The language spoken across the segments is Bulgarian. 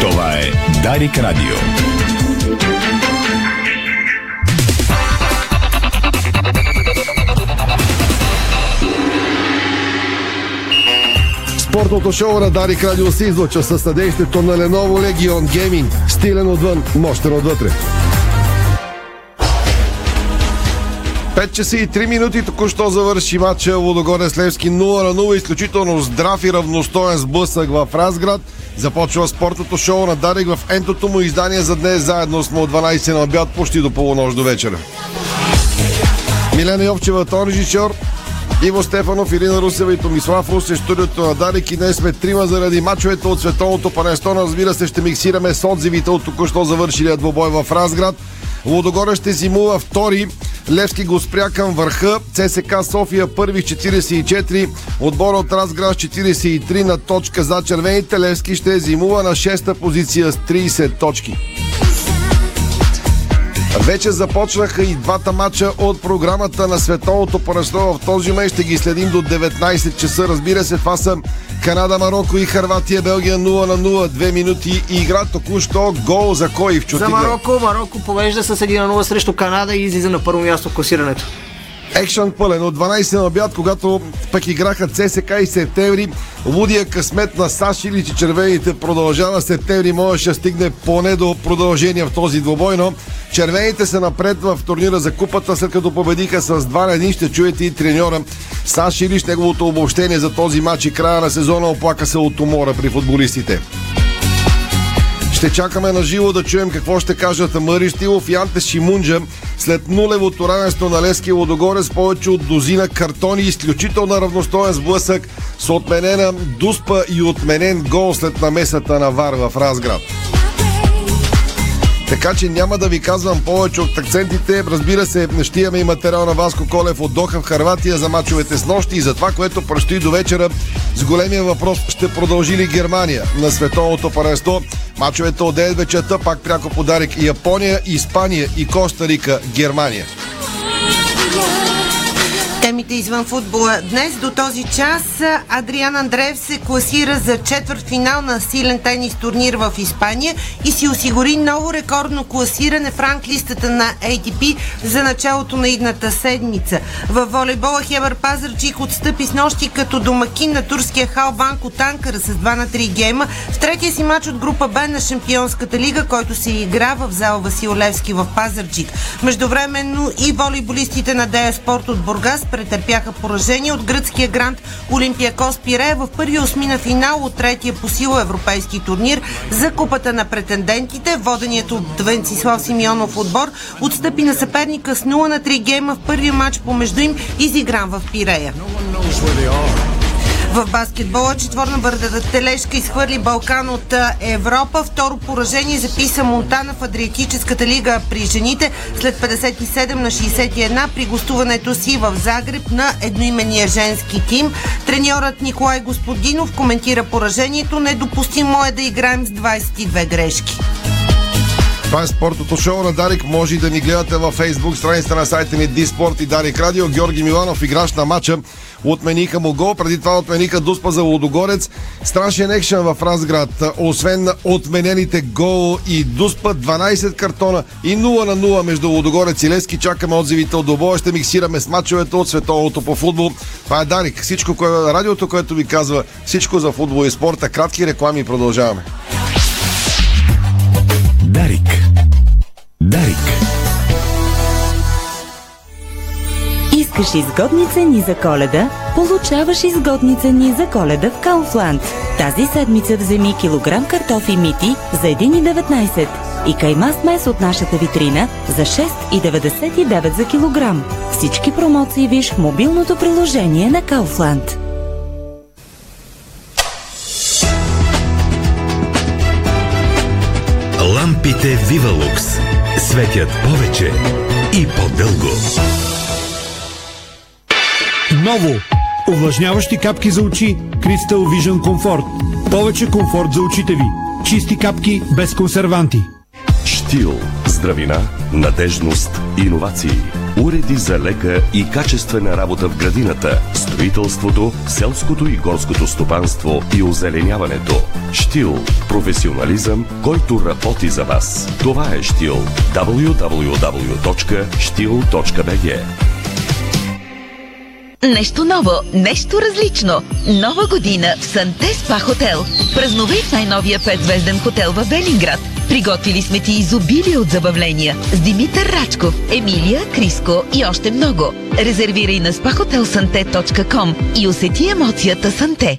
Това е Дарик Радио. Спортното шоу на Дарик Радио се излуча със съдействието на Lenovo Legion Gaming. Стилен отвън, мощен отвътре. 5 часа и 3 минути току-що завърши матча Лодогорец Левски 0 на 0. Изключително здрав и равностоен сблъсък в Разград. Започва спортното шоу на Дарик в ентото му издание за днес. Заедно сме от 12 на обяд почти до полунощ до вечера. Милена Йовчева, тон режисьор, Иво Стефанов, Ирина Русева и Томислав Рус е студиото на Дарик и днес сме трима заради мачовете от световното панесто. Разбира се, ще миксираме с отзивите от току-що завършилия двобой в Разград. Лодогоре ще зимува втори. Левски го спря към върха. ЦСК София първи с 44. Отбора от Разград с 43 на точка за червените. Левски ще зимува на 6-та позиция с 30 точки. Вече започнаха и двата мача от програмата на Световното първенство. В този момент ще ги следим до 19 часа. Разбира се, това са Канада, Марокко и Харватия, Белгия 0 на 0, 2 минути и игра току-що гол за кой в За Марокко, Марокко повежда с 1 на 0 срещу Канада и излиза на първо място в класирането. Екшън пълен от 12 на обяд, когато пък играха ЦСК и Септември. Лудия късмет на САЩ или че червените продължава. Септември можеше да стигне поне до продължение в този двобой, но червените са напред в турнира за купата, след като победиха с 2 на 1. Ще чуете и треньора САЩ Илиш, неговото обобщение за този матч и края на сезона оплака се от умора при футболистите. Ще чакаме на живо да чуем какво ще кажат Мари Стилов и Анте Шимунджа след нулевото равенство на Лески Лодогорец повече от дозина картони, изключително равностоен сблъсък с отменена дуспа и отменен гол след намесата на Вар в Разград. Така че няма да ви казвам повече от акцентите. Разбира се, ще имаме и материал на Васко Колев от Доха в Харватия за мачовете с нощи и за това, което предстои до вечера с големия въпрос ще продължи ли Германия на световното паренство. Мачовете от 9 вечерта, пак пряко подарик Япония, Испания и Коста Рика, Германия. Темите извън футбола. Днес до този час Адриан Андреев се класира за четвърт финал на силен тенис турнир в Испания и си осигури ново рекордно класиране в ранглистата на ATP за началото на идната седмица. В волейбола Хебър Пазарчик отстъпи с нощи като домакин на турския Халбанк от Анкара с 2 на 3 гейма в третия си матч от група Б на Шампионската лига, който се игра в зала Васил Левски в Пазарчик. Междувременно и волейболистите на Дея Спорт от Бургас претърпяха поражение от гръцкия грант Олимпиакос Пирея в първи осмина финал от третия по сила европейски турнир за купата на претендентите. Водението от Венцислав Симеонов отбор отстъпи на съперника с 0 на 3 гейма в първия матч помежду им, изигран в Пирея. В баскетбола четворна бърдата тележка изхвърли Балкан от Европа. Второ поражение записа Монтана в Адриатическата лига при жените след 57 на 61 при гостуването си в Загреб на едноимения женски тим. Треньорът Николай Господинов коментира поражението. Недопустимо е да играем с 22 грешки. Това е спортното шоу на Дарик. Може и да ни гледате във Facebook, страницата на сайта ни Диспорт и Дарик Радио. Георги Миланов, играч на матча, отмениха му гол. Преди това отмениха Дуспа за Лодогорец. Страшен екшен в Разград. Освен отменените гол и Дуспа, 12 картона и 0 на 0 между Лодогорец и Лески. Чакаме отзивите от добоя. Ще миксираме с мачовете от световното по футбол. Това е Дарик. Всичко, кое, радиото, което ви казва всичко за футбол и спорта. Кратки реклами продължаваме. Искаш изгодни цени за коледа? Получаваш изгодни цени за коледа в Кауфланд. Тази седмица вземи килограм картофи мити за 1,19 и кайма смес от нашата витрина за 6,99 за килограм. Всички промоции виж в мобилното приложение на Кауфланд. Лампите Вивалукс светят повече и по-дълго. Ново! Увлажняващи капки за очи Crystal Vision Comfort. Повече комфорт за очите ви. Чисти капки без консерванти. Штил. Здравина, надежност, иновации. Уреди за лека и качествена работа в градината, строителството, селското и горското стопанство и озеленяването. Штил. Професионализъм, който работи за вас. Това е Штил. www.stil.bg Нещо ново, нещо различно. Нова година в Санте Спа Хотел. Празнувай в най-новия 5-звезден хотел в Велинград. Приготвили сме ти изобилие от забавления с Димитър Рачков, Емилия, Криско и още много. Резервирай на spahotelsante.com и усети емоцията Санте.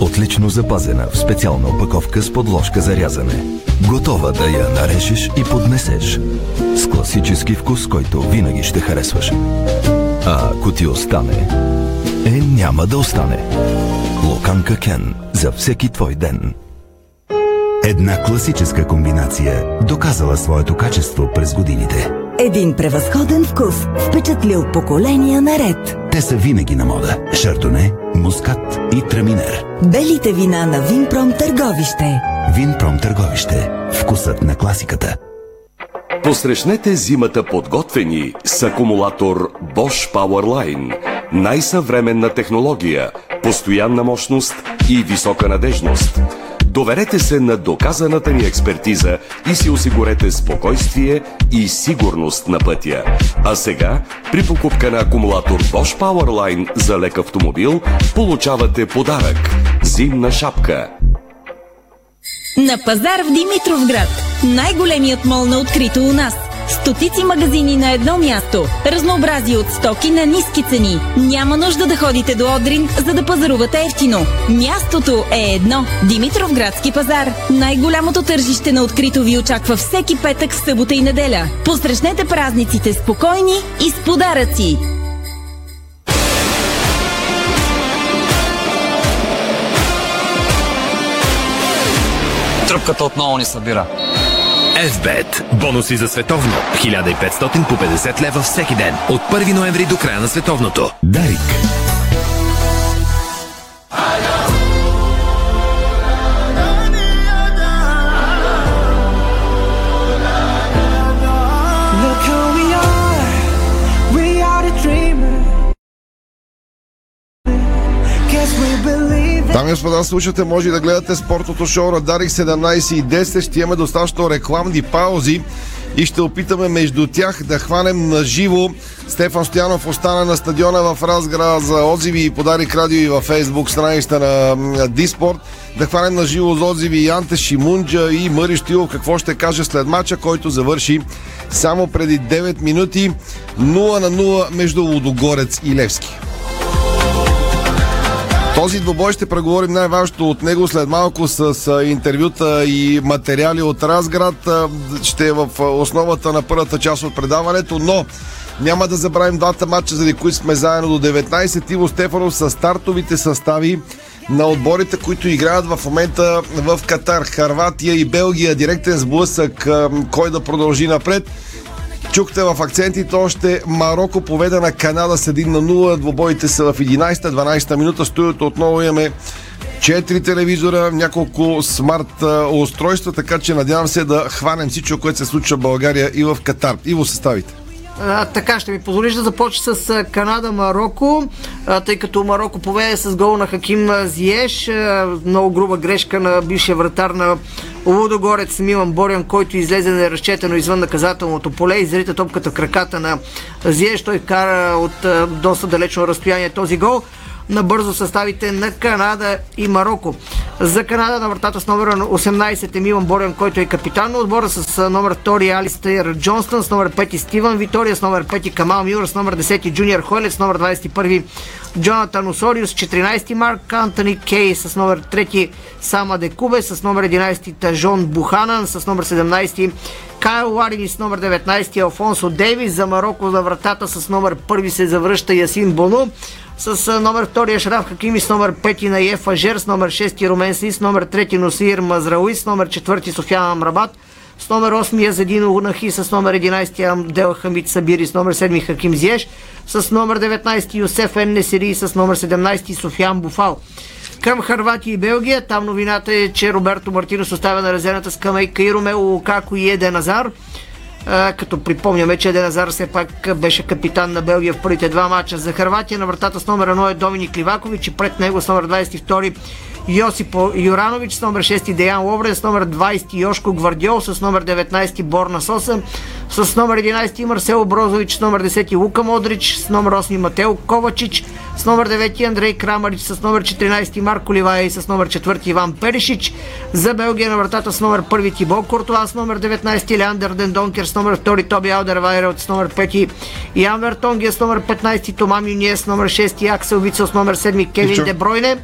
Отлично запазена в специална опаковка с подложка за рязане. Готова да я нарежеш и поднесеш. С класически вкус, който винаги ще харесваш. А ако ти остане, е няма да остане. Луканка Кен. За всеки твой ден. Една класическа комбинация, доказала своето качество през годините. Един превъзходен вкус, впечатлил поколения наред. Те са винаги на мода. Шардоне, мускат и траминер. Белите вина на Винпром Търговище. Винпром Търговище. Вкусът на класиката. Посрещнете зимата подготвени с акумулатор Bosch Powerline. Най-съвременна технология, постоянна мощност и висока надежност. Доверете се на доказаната ни експертиза и си осигурете спокойствие и сигурност на пътя. А сега, при покупка на акумулатор Bosch Powerline за лек автомобил, получавате подарък – зимна шапка. На пазар в Димитровград. Най-големият мол на открито у нас. Стотици магазини на едно място. Разнообразие от стоки на ниски цени. Няма нужда да ходите до Одрин, за да пазарувате ефтино. Мястото е едно. Димитровградски пазар. Най-голямото тържище на открито ви очаква всеки петък, събота и неделя. Посрещнете празниците спокойни и с подаръци. Тръпката отново ни събира. FBET. Бонуси за световно. 1500 по 50 лева всеки ден. От 1 ноември до края на световното. Дарик. Господа, слушате, може да гледате спортното шоу на Дарик 17 и 10. Ще имаме достатъчно рекламни паузи и ще опитаме между тях да хванем на живо. Стефан Стоянов остана на стадиона в Разград за отзиви и подарик радио и във фейсбук страницата на Диспорт. Да хванем на живо за отзиви и Анте Шимунджа и Мъри Штилов какво ще каже след матча, който завърши само преди 9 минути 0 на 0 между Лудогорец и Левски. Този двобой ще преговорим най-важното от него след малко с, интервюта и материали от Разград. Ще е в основата на първата част от предаването, но няма да забравим двата матча, заради които сме заедно до 19. Иво Стефанов с стартовите състави на отборите, които играят в момента в Катар, Харватия и Белгия. Директен сблъсък, кой да продължи напред. Чухте в акцентите още Марокко поведе на Канада с 1 на 0. Двобоите са в 11-12 минута. Студиото отново имаме 4 телевизора, няколко смарт устройства, така че надявам се да хванем всичко, което се случва в България и в Катар. Иво съставите. А, така, ще ми позволиш да започна с а, Канада-Марокко, а, тъй като Марокко поведе с гол на Хаким Зиеш. А, много груба грешка на бившия вратар на Лудогорец Милан Борян, който излезе неразчетено извън наказателното поле, изрита топката в краката на Зиеш. Той кара от а, доста далечно разстояние този гол набързо съставите на Канада и Марокко. За Канада на вратата с номер 18 е Милан Борен, който е капитан на отбора с номер 2 Алистер Джонстън, с номер 5 Стивън Витория, с номер 5 Камал Мюр, с номер 10 Джуниор Хойлет, с номер 21 Джонатан Осориус, 14 Марк Антони Кей, с номер 3 Сама Декубе, с номер 11 Тажон Буханан, с номер 17 Кайл Ларини с номер 19 Алфонсо Дейвис. За Марокко за вратата с номер 1 се завръща Ясин Боно. С номер 2 Шраф Хакими, с номер 5 на Еф Ажер, с номер 6 Румен Си, с номер 3 Носир Мазрауи, с номер 4 Софиян Амрабат, с номер 8 Язедин Унахи, с номер 11 Амдел Хамид Сабири, с номер 7 Хаким Зиеш, с номер 19 Юсеф Ен Несери, с номер 17 Софиян Буфал. Към Харватия и Белгия, там новината е, че Роберто Мартинос оставя на резервната скамейка и Ромело Лукако и Еден Азар. Като припомняме, че Еден Азар все пак беше капитан на Белгия в първите два мача. За Харватия на вратата с номер 1 е Доминик Ливакович и пред него с номер 22 Йосип Юранович, с номер 6 Деян Ловрен, с номер 20 Йошко Гвардиол, с номер 19 Борна Соса, с номер 11 Марсело Брозович, с номер 10 Лука Модрич, с номер 8 Матео Ковачич, с номер 9 Андрей Крамарич, с номер 14 Марко Ливая и с номер 4 Иван Перишич. За Белгия на вратата с номер 1 Тибо Куртуа, с номер 19 Леандър Дендонкер, с номер 2 Тоби Алдервайрел, с номер 5 Ян Вертонгия, с номер 15 Тома Мюние, с номер 6 Аксел Вицел, с номер 7 Кевин. Дебройне.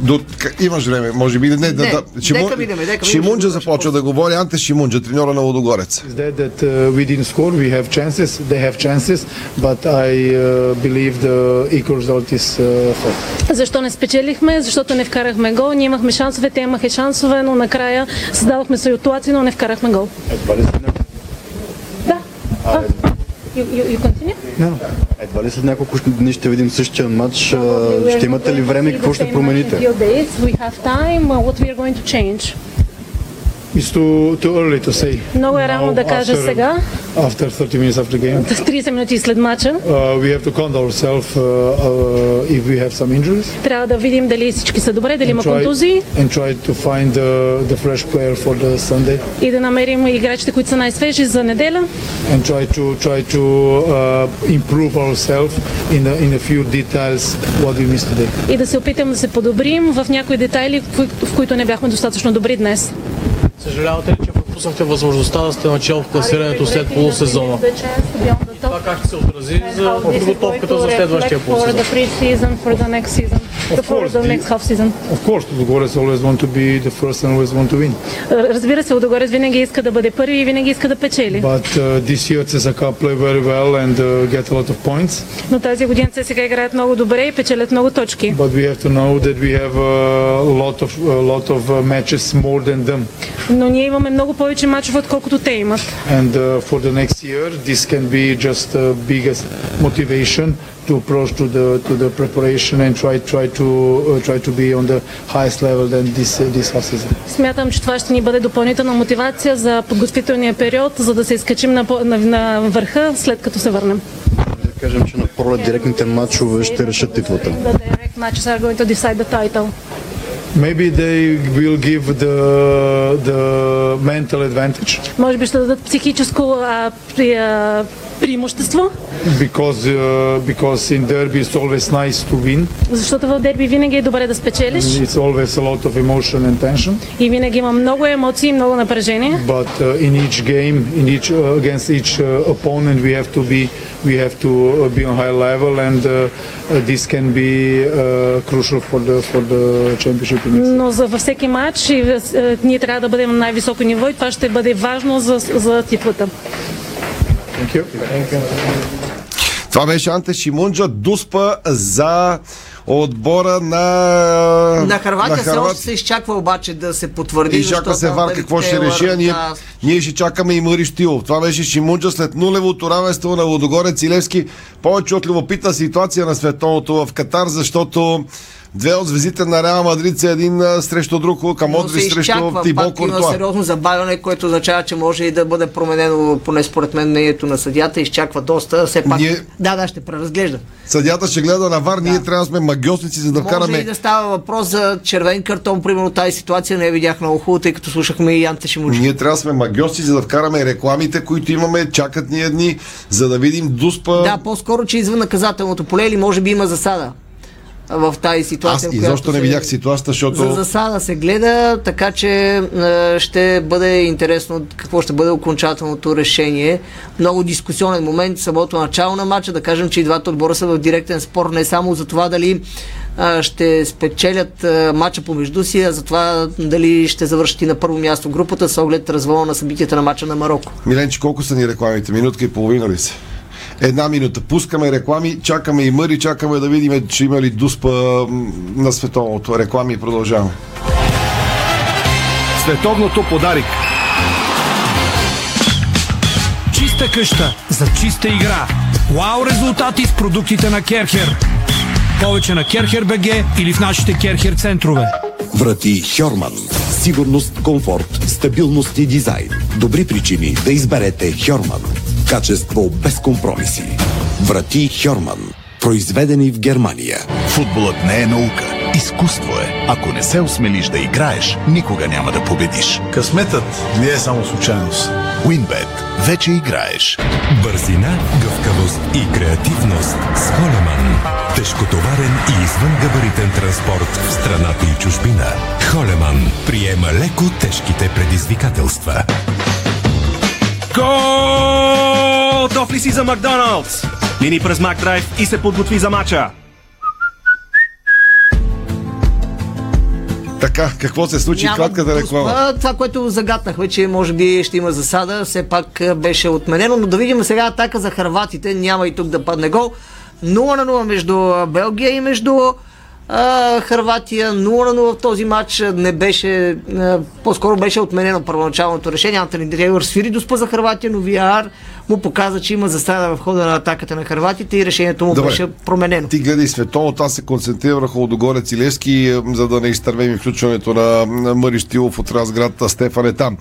До, имаш време, може би. Не, не, да, да. видиме, нека видиме, Шимунджа ще започва да говори. Анте Шимунджа, треньора на Лодогорец. Is that that uh, we didn't score? We have chances. They have chances, but I uh, believe the equal result is uh, fair. Защо не спечелихме? Защото не вкарахме гол. Ние имахме шансове, те имаха шансове, но накрая създадохме ситуации, но не вкарахме гол. Да. А, you, you, you continue? No. Едва ли след няколко дни ще видим същия матч? Ще имате ли време? Какво ще промените? Few days, we have time. What we are going to change? It's too, too early to say. Много е рано Now, да кажа after- сега. After 30 minutes after game. 30 минути след матча. Uh, we have to count ourselves uh, uh, if we have some injuries Трябва да видим дали всички са добре, дали има контузии and try to find the, the fresh player for the Sunday и да намерим играчите, които са най-свежи за неделя and try to try to uh, improve ourselves in a, in a few details what we missed today. и да се опитам да се подобрим в някои детайли, в които не бяхме достатъчно добри днес. Съжалявате ли, че пропуснахте възможността да сте начало в класирането след полусезона? Това как ще се отрази за подготовката за следващия полусезон? Of course, the- Of course, Ludogorets always want to be the first and always want to win. Разбира се, Лудогорец винаги иска да бъде първи и винаги иска да печели. But uh, this year CSKA play very well and uh, get a lot of points. Но тази година сега играят много добре и печелят много точки. But we have to know that we have a lot of a lot of uh, matches more than them. Но ние имаме много повече мачове, отколкото те имат. And uh, for the next year, this can be just the biggest motivation to approach to the to the preparation and try try to uh, try to be on the highest level than this uh, this half season. Смятам, че това ще ни бъде допълнителна мотивация за подготвителния период, за да се изкачим на, на, на върха след като се върнем. Да кажем, че на пролет директните матчове ще решат титлата. The direct matches are going to decide the title. Maybe they will give the the mental advantage Може би ще дадат психическо а, при, а, преимущество, because uh, because in derby it's always nice to win. защото в дерби винаги е добре да спечелиш It's always a lot of emotion and tension. и винаги има много емоции и много напрежение. But uh, in each game, in each uh, against each uh, opponent, we have to be we have to uh, be on high level, and uh, uh, this can be uh, crucial for the for the championship. Но за във всеки матч е, ние трябва да бъдем на най-високо ниво и това ще бъде важно за, за титлата. Thank you. Thank you. Това беше Анте Шимунджа, дуспа за отбора на... На Харватия все още се изчаква обаче да се потвърди. И чака се Вар какво ще реши, а ние, ние ще чакаме и Мари Штилов. Това беше Шимунджа след нулевото равенство на Лодогорец и Левски. Повече от любопитна ситуация на световното в Катар, защото две от звездите на Реал Мадрид са един срещу друг, Лука се Модрич срещу Тибо пак има Куртуа. сериозно забавяне, което означава, че може и да бъде променено, поне според мен, мнението на съдята. Изчаква доста. Все пак, Ние- да, да, ще преразглежда. Съдята ще гледа на Вар, ние трябва да сме магиосници, за да Може вкараме и да става въпрос за червен картон, примерно тази ситуация не я видях много хубаво, тъй като слушахме и Анте Шимуджи. Ние трябва да сме магиости, за да вкараме рекламите, които имаме, чакат ни дни, за да видим дуспа. Да, по-скоро, че извън наказателното поле или може би има засада. В тази ситуация. Аз изобщо не видях ситуацията, защото... За засада се гледа, така че е, ще бъде интересно какво ще бъде окончателното решение. Много дискусионен момент, самото начало на матча, да кажем, че и двата отбора са в директен спор, не само за това дали е, ще спечелят е, матча помежду си, а за това дали ще завършат и на първо място групата с оглед развола на събитията на матча на Марокко. Миленче, колко са ни рекламите? Минутка и половина ли са? Една минута. Пускаме реклами, чакаме и мъри, чакаме да видим, че има ли дуспа на световното. Реклами и продължаваме. Световното подарик. Чиста къща за чиста игра. Вау резултати с продуктите на Керхер. Повече на Керхер БГ или в нашите Керхер центрове. Врати Хьорман. Сигурност, комфорт, стабилност и дизайн. Добри причини да изберете Хьорман. Качество без компромиси. Врати Хьорман. Произведени в Германия. Футболът не е наука. Изкуство е. Ако не се осмелиш да играеш, никога няма да победиш. Късметът не е само случайност. Уинбет. Вече играеш. Бързина, гъвкавост и креативност с Холеман. Тежкотоварен и извънгабаритен транспорт в страната и чужбина. Холеман приема леко тежките предизвикателства. Готов ли си за Макдоналдс? Мини през Макдрайв и се подготви за мача. Така, какво се случи? Няма Кратката реклама. Това, което загатнахме, че може би ще има засада, все пак а, беше отменено, но да видим сега атака за харватите. Няма и тук да падне гол. 0 на 0 между Белгия и между а, Харватия. 0 на 0 в този матч не беше, а, по-скоро беше отменено първоначалното решение. Антони Дрейвър свири доспа за Харватия, но VR му показа, че има засада в хода на атаката на Харватите и решението му Добре. беше променено. Ти гледай световното, аз се концентрирам върху Лодогорец и Левски, е, за да не изтървем и включването на на Мъри Штилов от Разград Стефан е там.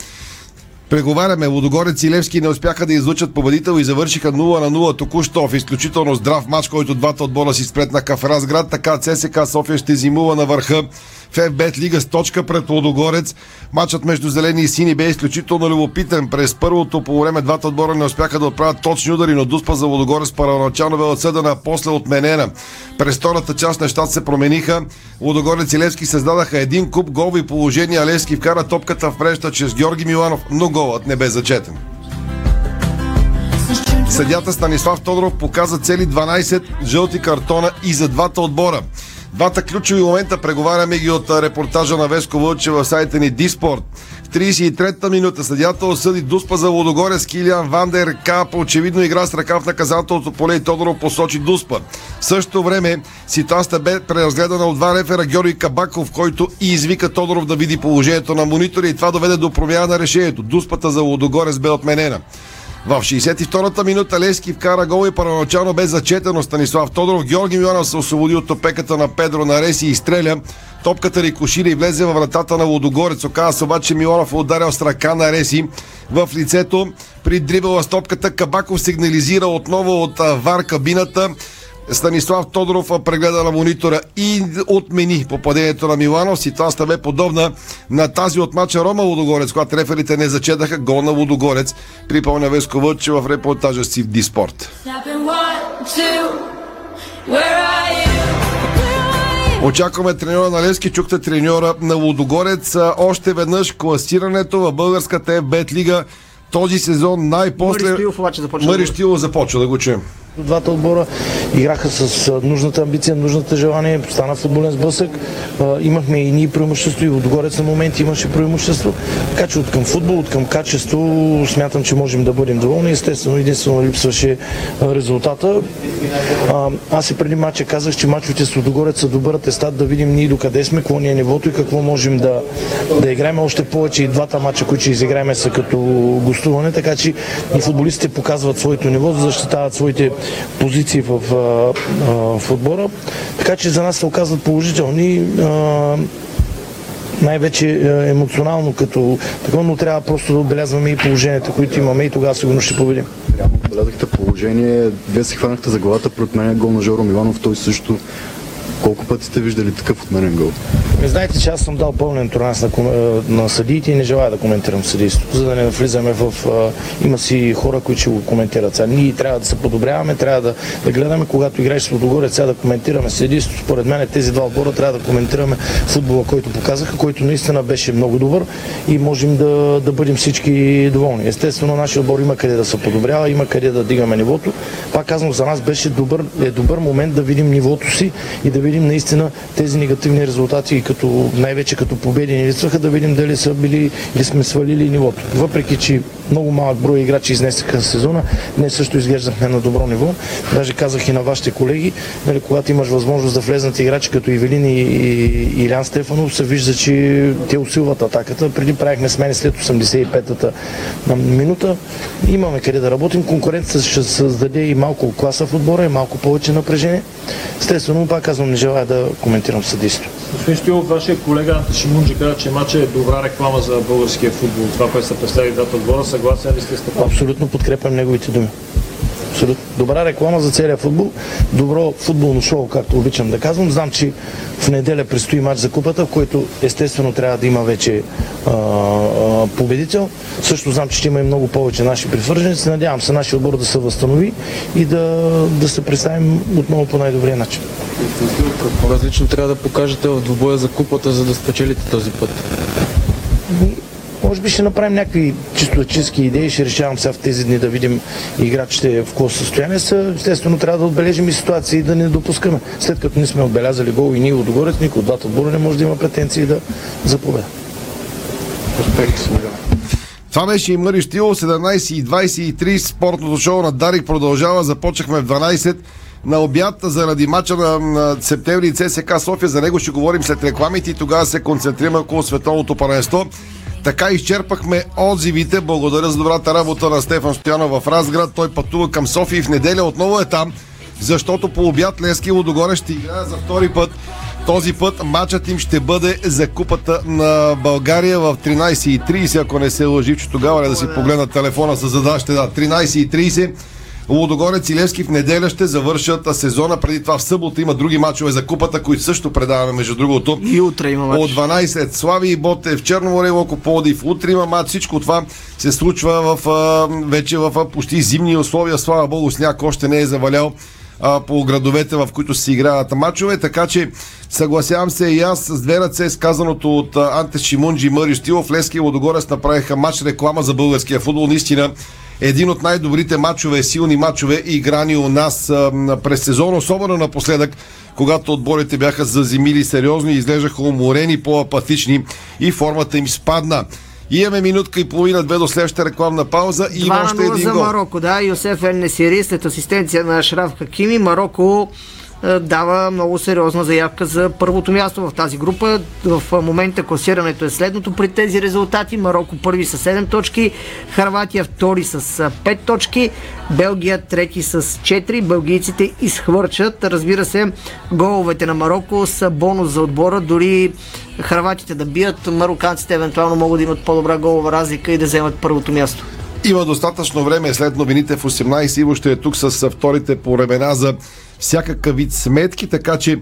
Преговаряме, Лодогорец и Левски не успяха да излучат победител и завършиха 0 на 0 току-що в изключително здрав матч, който двата отбора си спретнаха в Разград. Така ЦСК София ще зимува на върха в FBET Лига с точка пред Лодогорец. Матчът между зелени и сини бе изключително любопитен. През първото по време двата отбора не успяха да отправят точни удари, но Дуспа за Лодогорец първоначално бе отсъдена, после отменена. През втората част нещата се промениха. Лодогорец и Левски създадаха един куп голови положения, а Левски вкара топката в мрежата чрез Георги Миланов, но голът не бе зачетен. Съдята Станислав Тодоров показа цели 12 жълти картона и за двата отбора. Двата ключови момента преговаряме ги от репортажа на Веско Вълче в сайта ни Диспорт. В 33-та минута съдята осъди Дуспа за Лодогорец Килиан Вандер Кап. Очевидно игра с ръка в наказателното поле и Тодоров посочи Дуспа. В същото време ситуацията бе преразгледана от два рефера Георги Кабаков, който и извика Тодоров да види положението на монитора и това доведе до промяна на решението. Дуспата за Лодогорец бе отменена. В 62-та минута Лески вкара гол и първоначално бе зачетено Станислав Тодоров. Георги Миланов се освободи от опеката на Педро Нареси и изстреля. Топката рикошира и влезе във вратата на Лодогорец. Оказа се обаче Миланов е ударил с ръка на Реси в лицето. При дрибала с топката Кабаков сигнализира отново от вар кабината. Станислав Тодоров прегледа на монитора и отмени попадението на Миланов. Ситуацията бе подобна на тази от мача Рома Лудогорец, когато реферите не зачедаха гол на Лудогорец. Припомня Веско Вълче в репортажа си в Диспорт. Очакваме треньора на Левски, чухте треньора на Лудогорец. Още веднъж класирането в българската FBET лига този сезон най-после... Мъри обаче започва започва да го чуем. Двата отбора играха с нужната амбиция, нужната желание, стана футболен сблъсък. Имахме и ние преимущество, и Лудогорец на моменти имаше преимущество. Така че от към футбол, от към качество смятам, че можем да бъдем доволни. Естествено, единствено липсваше резултата. Аз и преди матча казах, че мачовете с Лудогорец са добър атестат да видим ние докъде сме, какво ни е нивото и какво можем да, да играем. Още повече и двата мача, които ще изиграем са като гостуване, така че и футболистите показват своето ниво, защитават своите позиции в в отбора. Така че за нас се оказват положителни. Най-вече емоционално като такова, но трябва просто да отбелязваме и положенията, които имаме и тогава сигурно ще победим. Реално отбелязахте положение, вие се хванахте за главата пред мен гол на Жоро Миланов, той също. Колко пъти сте виждали такъв отменен гол? Не знаете, че аз съм дал пълен интонанс на, ком- на съдиите и не желая да коментирам съдийството, за да не влизаме в... а, Има си хора, които ще го коментират. Сега ние трябва да се подобряваме, трябва да, да гледаме, когато играеш с Лудогорец, сега да коментираме съдийството. Според мен тези два отбора трябва да коментираме футбола, който показаха, който наистина беше много добър и можем да, да бъдем всички доволни. Естествено, нашия отбор има къде да се подобрява, има къде да дигаме нивото. Пак казвам, за нас беше добър, е добър момент да видим нивото си и да видим наистина тези негативни резултати, като, най-вече като победи ни липсваха, да видим дали са били или сме свалили нивото. Въпреки, че много малък брой играчи изнесаха сезона, ние също изглеждахме на добро ниво. Даже казах и на вашите колеги, нали, когато имаш възможност да влезнат играчи като Ивелин и, и, Илян Стефанов, се вижда, че те усилват атаката. Преди правихме смени след 85-та минута. Имаме къде да работим. Конкуренцията ще създаде и малко класа в отбора, и малко повече напрежение. Естествено, пак казвам, не желая да коментирам съдейство. Господин Стоилов, вашия колега Шимунджи каза, че матчът е добра реклама за българския футбол. Това, което са представили двата отбора, съгласен ли сте с? Абсолютно подкрепям неговите думи. Абсолютно. Добра реклама за целия футбол, добро футболно шоу, както обичам да казвам. Знам, че в неделя предстои матч за купата, в който естествено трябва да има вече а, а, победител. Също знам, че ще има и много повече наши привърженици. Надявам се нашия отбор да се възстанови и да, да се представим отново по най-добрия начин. Различно трябва да покажете в двубоя за купата, за да спечелите този път? Може би ще направим някакви чисто чистки идеи, ще решавам сега в тези дни да видим играчите в какво състояние са. Естествено трябва да отбележим и ситуации и да не допускаме. След като не сме отбелязали гол и ние отгоре, никой от двата отбора не може да има претенции да за победа. Успех това беше и Мъри Штило, 17 и 23. Спортното шоу на Дарик продължава. Започнахме в 12 на обяд заради мача на, на септември и ЦСК София. За него ще говорим след рекламите и тогава се концентрираме около световното паренство. Така изчерпахме отзивите. Благодаря за добрата работа на Стефан Стоянов в Разград. Той пътува към София и в неделя отново е там, защото по обяд Лески Лодогоре ще играе за втори път. Този път матчът им ще бъде за купата на България в 13.30, ако не се лъжи, че тогава не да си погледна телефона с задачите. Да, 13.30. Лудогорец и Левски в неделя ще завършат сезона. Преди това в събота има други мачове за купата, които също предаваме между другото. И утре има мач. От 12 Слави и Боте в Черноморе, Локо Плодив. Утре има матч. Всичко това се случва в, а, вече в а, почти зимни условия. Слава Богу, сняг още не е завалял а, по градовете, в които се играят матчове, така че съгласявам се и аз с две ръце с казаното от Анте Шимунджи Мъри Штилов. Лески и Лодогорец направиха матч реклама за българския футбол. Наистина един от най-добрите матчове, силни матчове, играни у нас а, през сезон, особено напоследък, когато отборите бяха заземили сериозно и изглеждаха уморени, по-апатични и формата им спадна. Имаме минутка и половина, две до следващата рекламна пауза и има 2 още на 0 един за гол. Марокко, да. Йосеф Несири след асистенция на Шраф Хакими. Марокко дава много сериозна заявка за първото място в тази група. В е, момента класирането е следното при тези резултати. Марокко първи с 7 точки, Харватия втори с 5 точки, Белгия трети с 4. Белгийците изхвърчат. Разбира се, головете на Марокко са бонус за отбора. Дори харватите да бият, мароканците евентуално могат да имат по-добра голова разлика и да вземат първото място. Има достатъчно време след новините в 18. Иво ще е тук с вторите по времена за всякакъв вид сметки, така че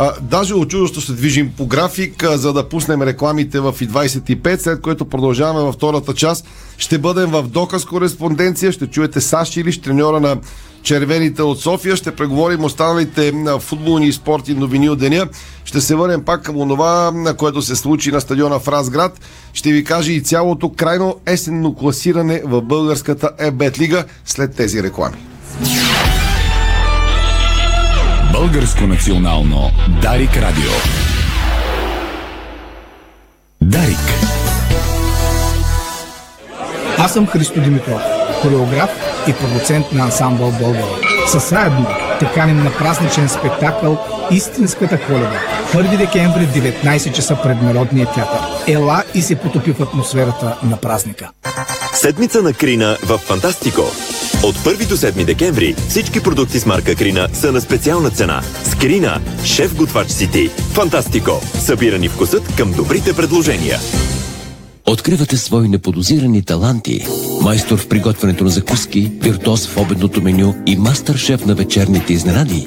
а, даже очудващо се движим по график, а, за да пуснем рекламите в и 25, след което продължаваме във втората част. Ще бъдем в доказ кореспонденция, ще чуете Саш Илиш, треньора на червените от София. Ще преговорим останалите футболни и спорти новини от деня. Ще се върнем пак към онова, на което се случи на стадиона в Разград. Ще ви кажа и цялото крайно есенно класиране в българската ЕБЕТ лига след тези реклами. Българско национално Дарик Радио. Дарик. Аз съм Христо Димитров, хореограф и продуцент на ансамбъл България. Със заедно те каним на празничен спектакъл Истинската коледа. 1 декември, 19 часа пред Народния театър. Ела и се потопи в атмосферата на празника. Седмица на Крина в Фантастико. От 1 до 7 декември всички продукти с марка Крина са на специална цена. С Крина, шеф готвач си ти. Фантастико. Събирани вкусът към добрите предложения. Откривате свои неподозирани таланти. Майстор в приготвянето на закуски, виртуоз в обедното меню и мастър-шеф на вечерните изненади.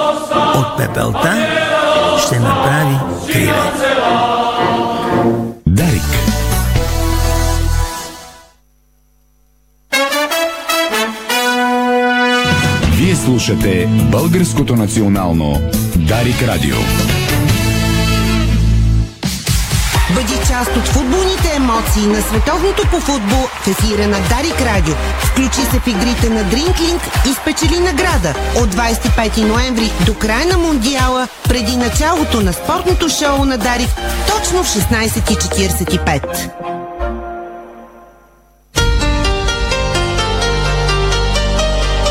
От пепелта ще направи криле. Дарик. Вие слушате Българското национално Дарик Радио. Част от футболните емоции на световното по футбол в ефира на Дарик Радио. Включи се в игрите на Дринклинг и спечели награда от 25 ноември до края на Мондиала, преди началото на спортното шоу на Дарик, точно в 16.45.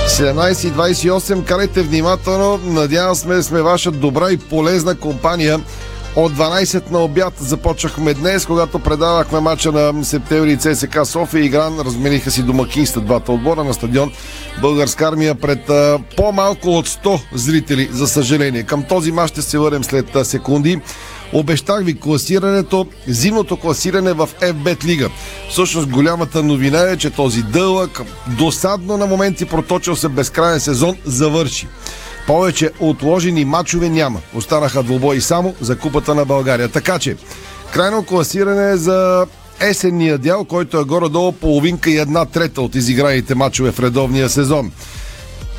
С 17.28 карайте внимателно. Надявам сме, сме ваша добра и полезна компания. От 12 на обяд започнахме днес, когато предавахме мача на септември ЦСК София. Игран размениха си домакинства двата отбора на стадион Българска армия пред по-малко от 100 зрители, за съжаление. Към този мач ще се върнем след секунди. Обещах ви класирането, зимното класиране в FBET Лига. Всъщност голямата новина е, че този дълъг, досадно на моменти проточил се безкрайен сезон, завърши. Повече отложени матчове няма. Останаха двобои само за Купата на България. Така че, крайно класиране за есенния дял, който е горе-долу половинка и една трета от изиграните матчове в редовния сезон.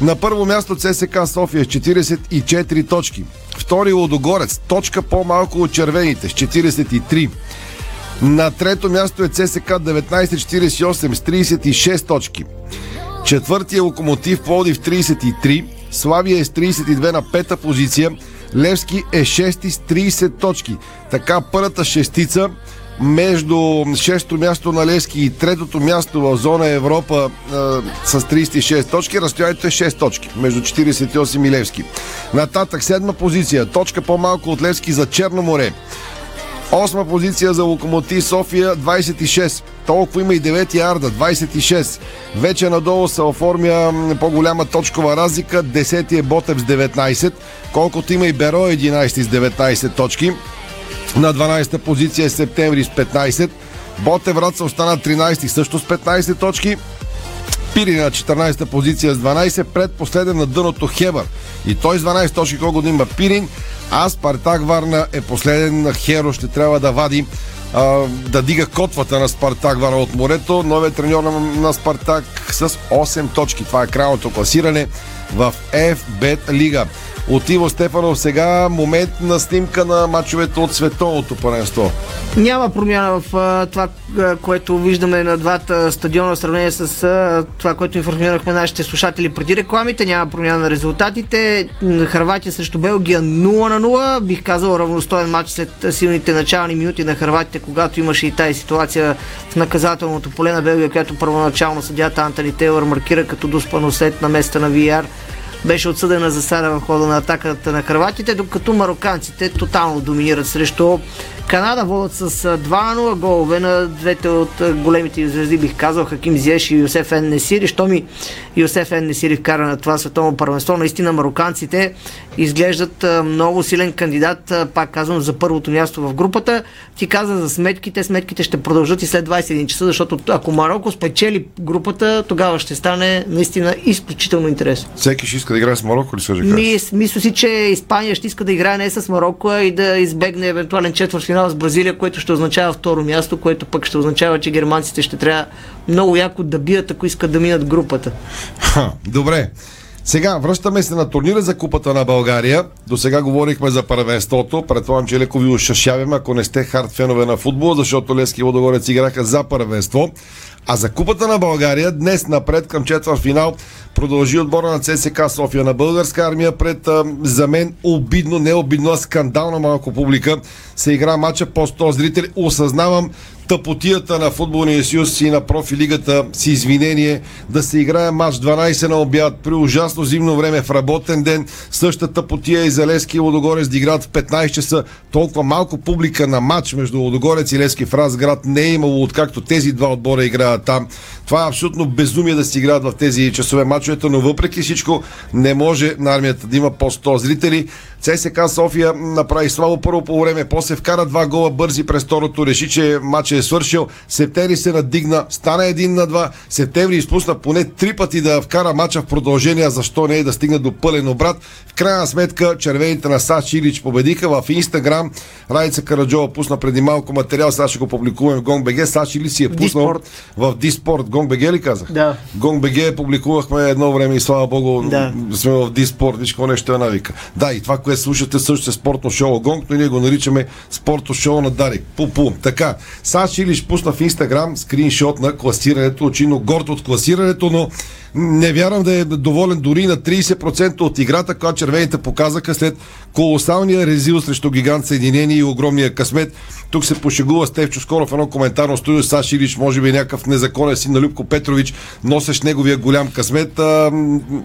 На първо място ЦСК София с 44 точки. Втори Лодогорец, точка по-малко от червените с 43. На трето място е ЦСК 1948 с 36 точки. Четвъртия Локомотив Плодив 33. Славия е с 32 на пета позиция. Левски е 6 с 30 точки. Така първата шестица между 6-то място на Левски и третото място в зона Европа е, с 36 точки, разстоянието е 6 точки между 48 и Левски. Нататък седма позиция, точка по-малко от Левски за Черно море. Осма позиция за Локомотив София 26. Толкова има и 9 Арда 26. Вече надолу се оформя по-голяма точкова разлика. 10 е Ботев с 19. Колкото има и Беро 11 с 19 точки. На 12-та позиция е Септември с 15. Ботев Враца остана 13 също с 15 точки. Пири на 14-та позиция с 12, пред последен на дъното Хебър. И той с 12 точки колко има Пирин, а Спартак Варна е последен. Херо ще трябва да вади а, да дига котвата на Спартак Варна от морето. Новият треньор на, на Спартак с 8 точки. Това е крайното класиране в FBET Лига. От Иво Стефанов сега момент на снимка на мачовете от световното първенство. Няма промяна в а, това, което виждаме на двата стадиона в сравнение с а, това, което информирахме нашите слушатели преди рекламите. Няма промяна на резултатите. Харватия срещу Белгия 0 на 0. Бих казал равностоен матч след силните начални минути на Харватите, когато имаше и тази ситуация в наказателното поле на Белгия, която първоначално съдята Антони Тейлър маркира като доспано след на места на VR беше отсъдена за сада в хода на атаката на хрватите, докато мароканците тотално доминират срещу Канада водят с а, 2-0 голове на двете от големите звезди, бих казал, Хаким Зиеш и Йосеф Ен Несири. Що ми Йосеф Ен Несири вкара на това световно първенство, наистина мароканците изглеждат много силен кандидат, пак казвам, за първото място в групата. Ти каза за сметките, сметките ще продължат и след 21 часа, защото ако Марокко спечели групата, тогава ще стане наистина изключително интересно. Всеки ще иска да играе с Марокко ли Ми, мисля си, че Испания ще иска да играе не с Марокко, а и да избегне евентуален четвърт финал с Бразилия, което ще означава второ място, което пък ще означава, че германците ще трябва много яко да бият, ако искат да минат групата. Ха, добре. Сега връщаме се на турнира за Купата на България. До сега говорихме за първенството. Предполагам, че леко ви ушашаваме, ако не сте хард фенове на футбол, защото Лески и Водогорец играха за първенство. А за Купата на България днес напред към четвърт финал продължи отбора на ЦСК София на българска армия пред за мен обидно, не обидно, а скандална малко публика. Се игра матча по 100 зрители. Осъзнавам тъпотията на футболния съюз и на профилигата с извинение да се играе матч 12 на обяд при ужасно зимно време в работен ден. Същата тъпотия и за Лески и Лодогорец да играят в 15 часа. Толкова малко публика на матч между Лодогорец и Лески в Разград не е имало откакто тези два отбора играят там. Това е абсолютно безумие да си играят в тези часове мачовете, но въпреки всичко не може на армията да има по 100 зрители. ЦСК София направи слабо първо по време, после вкара два гола бързи през второто, реши, че матчът е свършил. Септември се надигна, стана един на два. Септември изпусна поне три пъти да вкара матча в продължение, защо не е да стигне до пълен обрат. В крайна сметка червените на Саш Илич победиха в Инстаграм. Райца Караджова пусна преди малко материал, сега ще го публикуваме в GongBG. Саш Илич си е пуснал Диспорт. в Диспорт. GongBG ли казах? Да. GongBG публикувахме едно време и слава богу Да. сме в Диспорт, виж нещо е навика. Да, и това, което слушате също е спортно шоу Гонг, но ние го наричаме спортно шоу на Дарик. Пу-пу. Така, Саш Илиш пусна в Инстаграм скриншот на класирането, очино горд от класирането, но не вярвам да е доволен дори на 30% от играта, която червените показаха след колосалния резил срещу гигант Съединение и огромния късмет. Тук се пошегува Стевчо скоро в едно коментарно студио. Саш Илич, може би някакъв незаконен син на Любко Петрович, носещ неговия голям късмет. А,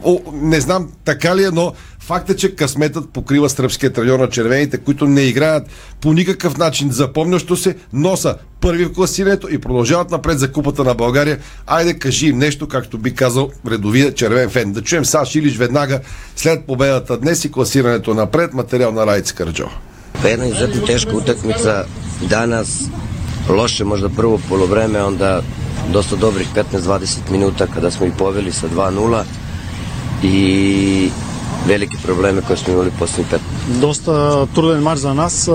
о, не знам така ли е, но Факт е, че късметът покрива сръбския треньор на червените, които не играят по никакъв начин запомнящо се, но са първи в класирането и продължават напред за купата на България. Айде, кажи им нещо, както би казал редовия червен фен. Да чуем Саш Илич веднага след победата днес и класирането напред. Материал на Райц Карджо. Jedna izuzetno teška utakmica danas, loše možda prvo polovreme, onda dosta dobrih 15-20 minuta kada smo ih poveli sa 2-0 i velike probleme koje smo imali posljednjih 5 Доста труден матч за нас.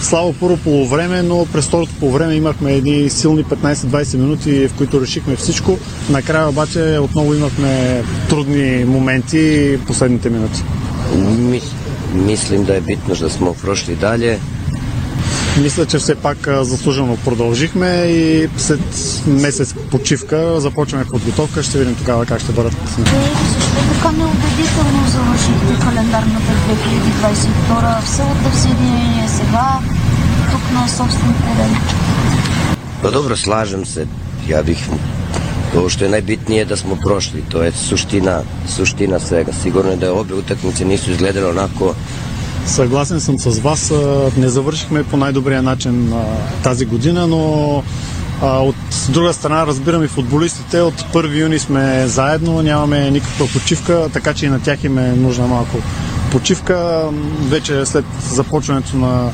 Слабо първо полувреме, но през второто полувреме имахме едни силни 15-20 минути, в които решихме всичко. Накрая обаче отново имахме трудни моменти последните минути. Mis- mislim da je bitno da smo prošli dalje. Мисля, че все пак заслужено продължихме и след месец почивка започваме подготовка. Ще видим тогава как ще бъдат. Защо така неубедително завършихте календарната 2022 в силата в Съединение сега, тук на собствен терен? Pa dobro, slažem se. Ja bih ovo što je najbitnije da smo prošli, to je suština, suština svega. Sigurno je da obe utakmice nisu izgledale onako Съгласен съм с вас. Не завършихме по най-добрия начин тази година, но от друга страна разбирам и футболистите. От 1 юни сме заедно, нямаме никаква почивка, така че и на тях им е нужна малко почивка. Вече след започването на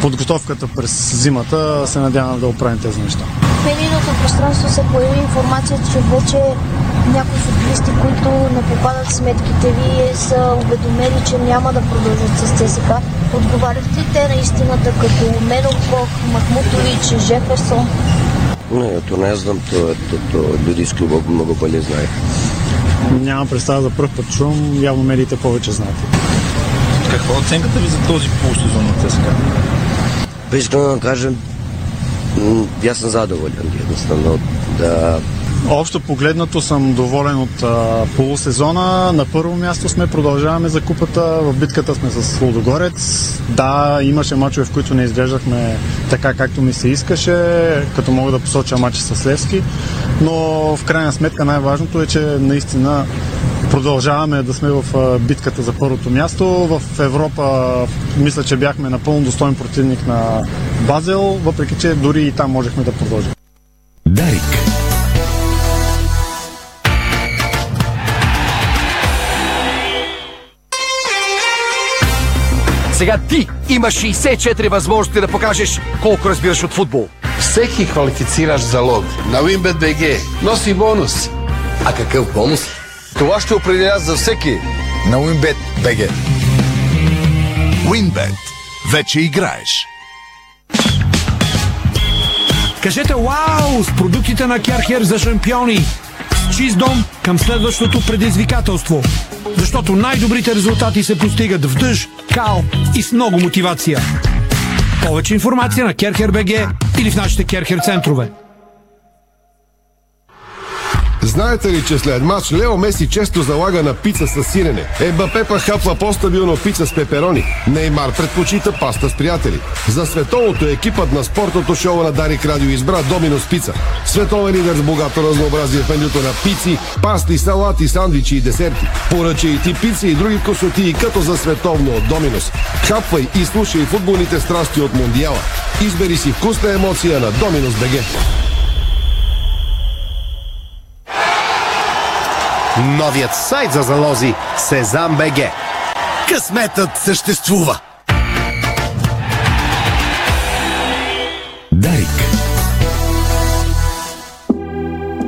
подготовката през зимата се надявам да оправим тези неща. В медийното пространство се появи информация, че вече някои футболисти, които не попадат в сметките ви, са уведомени, че няма да продължат с ЦСК. Отговарят ли те на истината като Медоков, Махмутович, Жеферсон? Ne, ja to ne znam, to, to, to ljudi iz kluba mnogo bolje znaju. Нямам представа за първ път чувам, явно медиите повече знаят. Каква е оценката ви за този полусезон на ЦСКА? Vam kažem, m, ja sam zadovoljan jednostavno da Общо погледнато съм доволен от а, полусезона. На първо място сме, продължаваме за купата. В битката сме с Лудогорец. Да, имаше мачове, в които не изглеждахме така, както ми се искаше, като мога да посоча мача с Левски. Но в крайна сметка най-важното е, че наистина продължаваме да сме в битката за първото място. В Европа мисля, че бяхме напълно достоен противник на Базел, въпреки че дори и там можехме да продължим. Дарик. Сега ти имаш 64 възможности да покажеш колко разбираш от футбол. Всеки квалифицираш залог на WinBet BG. Носи бонус. А какъв бонус? Това ще определя за всеки на WinBet BG. WinBet. Вече играеш. Кажете вау с продуктите на Керхер за шампиони. С чист дом към следващото предизвикателство. Защото най-добрите резултати се постигат в дъжд, кал и с много мотивация. Повече информация на Керхер БГ или в нашите Керхер центрове. Знаете ли, че след матч Лео Меси често залага на пица с сирене? Ебапе пък хапва по-стабилно пица с пеперони. Неймар предпочита паста с приятели. За световното екипът на спортното шоу на Дарик Радио избра Доминос Пица. Световен лидер с богато разнообразие в менюто на пици, пасти, салати, сандвичи и десерти. Поръча и ти пици и други косоти като за световно от Доминос. Хапвай и слушай футболните страсти от Мондиала. Избери си вкусна емоция на Доминос БГ. Новият сайт за залози Сезам БГ. Късметът съществува! Дарик.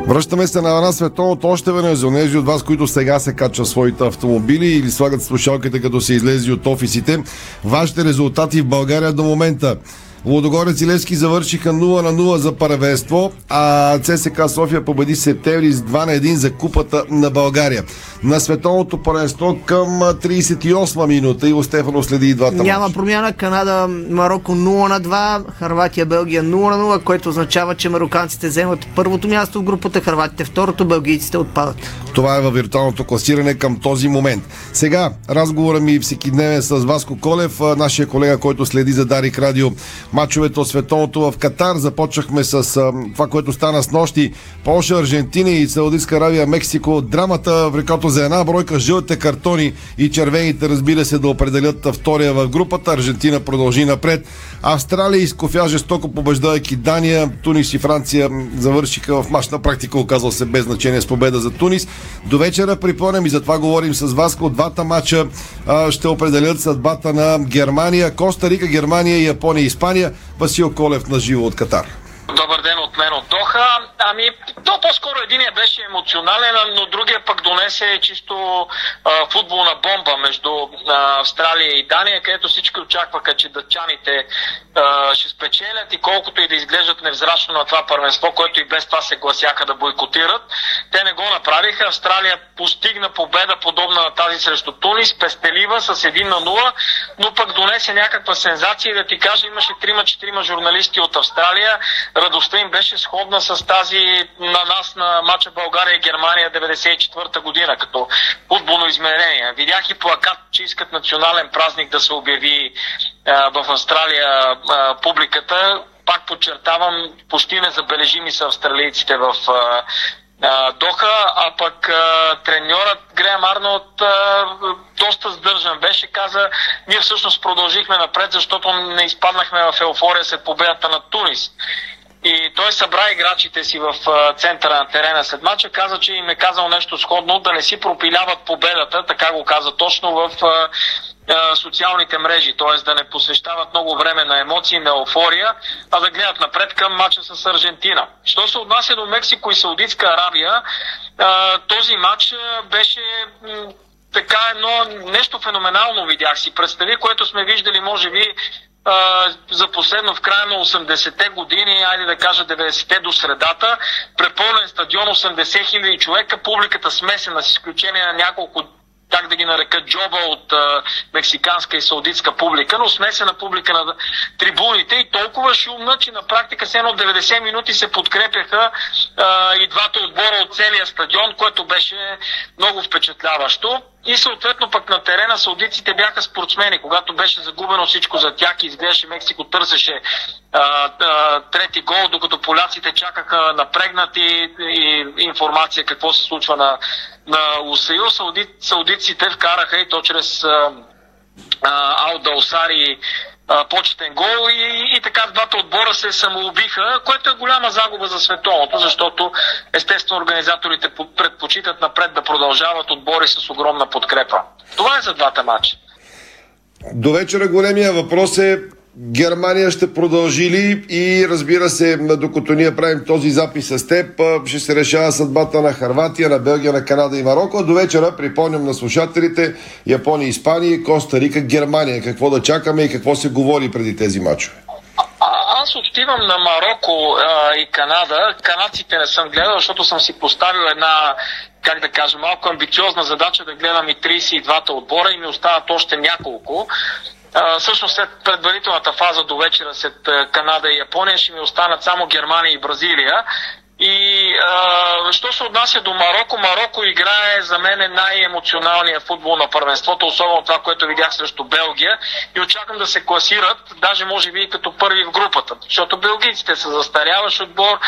Връщаме се на една световното още веднъж за онези от вас, които сега се качват своите автомобили или слагат слушалките като се излезли от офисите. Вашите резултати в България до момента. Лодогорец и Левски завършиха 0 на 0 за първенство, а ЦСК София победи септември с 2 на 1 за купата на България. На световното първенство към 38 минута Иво Стефанов следи и двата Няма мача. промяна. Канада, Марокко 0 на 2, Харватия, Белгия 0 на 0, което означава, че мароканците вземат първото място в групата, харватите второто, белгийците отпадат. Това е във виртуалното класиране към този момент. Сега, разговора ми всеки дневен с Васко Колев, нашия колега, който следи за Дарик Радио мачовете от световното в Катар. Започнахме с това, което стана с нощи. Полша, Аржентина и Саудитска Аравия, Мексико. Драмата в рекото за една бройка жълтите картони и червените, разбира се, да определят втория в групата. Аржентина продължи напред. Австралия изкофя жестоко побеждайки Дания. Тунис и Франция завършиха в мач на практика, оказал се без значение с победа за Тунис. До вечера припомням и за това говорим с вас. От двата мача ще определят съдбата на Германия, Коста Рика, Германия, Япония и Испания. Васил Колев на живо от Катар. Добър ден от мен от Доха. Ами, то по-скоро единия беше емоционален, но другия пък донесе чисто а, футболна бомба между а, Австралия и Дания, където всички очакваха, че дъчаните а, ще спечелят и колкото и да изглеждат невзрачно на това първенство, което и без това се гласяха да бойкотират. Те не го направиха. Австралия постигна победа подобна на тази срещу Тунис, пестелива с 1 на 0, но пък донесе някаква сензация да ти кажа, имаше 3-4 журналисти от Австралия. Радостта им беше сходна с тази на нас на матча България-Германия 94-та година, като футболно измерение. Видях и плакат, че искат национален празник да се обяви а, в Австралия а, публиката. Пак подчертавам, почти незабележими са австралийците в а, Доха, а пък а, треньорът Греем Арнолд доста сдържан беше, каза, ние всъщност продължихме напред, защото не изпаднахме в еуфория след победата на Тунис. И той събра играчите си в центъра на терена след мача, каза, че им е казал нещо сходно, да не си пропиляват победата, така го каза точно в социалните мрежи, т.е. да не посвещават много време на емоции, на еуфория, а да гледат напред към мача с Аржентина. Що се отнася до Мексико и Саудитска Арабия, този матч беше така едно нещо феноменално видях си. Представи, което сме виждали, може би, за последно в края на 80-те години, айде да кажа 90-те до средата, препълнен стадион 80 хиляди човека, публиката смесена с изключение на няколко как да ги нарека, джоба от а, мексиканска и саудитска публика, но смесена публика на трибуните и толкова шумна, че на практика с едно 90 минути се подкрепяха а, и двата отбора от целия стадион, което беше много впечатляващо. И съответно пък на терена саудиците бяха спортсмени. Когато беше загубено всичко за тях и изглеждаше Мексико търсеше а, а, трети гол, докато поляците чакаха напрегнати и информация какво се случва на, на УСАИО. Сауди, саудиците вкараха и то чрез а, а, почетен гол и, и така двата отбора се самоубиха, което е голяма загуба за световното, защото естествено организаторите предпочитат напред да продължават отбори с огромна подкрепа. Това е за двата матча. До вечера големия въпрос е Германия ще продължи ли и разбира се, докато ние правим този запис с теб, ще се решава съдбата на Харватия, на Белгия, на Канада и Марокко. До вечера припомням на слушателите Япония, Испания, Коста Рика, Германия. Какво да чакаме и какво се говори преди тези мачове? аз отивам на Марокко а, и Канада. Канадците не съм гледал, защото съм си поставил една, как да кажа, малко амбициозна задача да гледам и 32-та отбора и ми остават още няколко. А, всъщност след предварителната фаза до вечера след Канада и Япония ще ми останат само Германия и Бразилия. И а, що се отнася до Марокко, Марокко играе за мен най-емоционалния футбол на първенството, особено това, което видях срещу Белгия. И очаквам да се класират, даже може би и като първи в групата, защото белгийците са застаряващ отбор.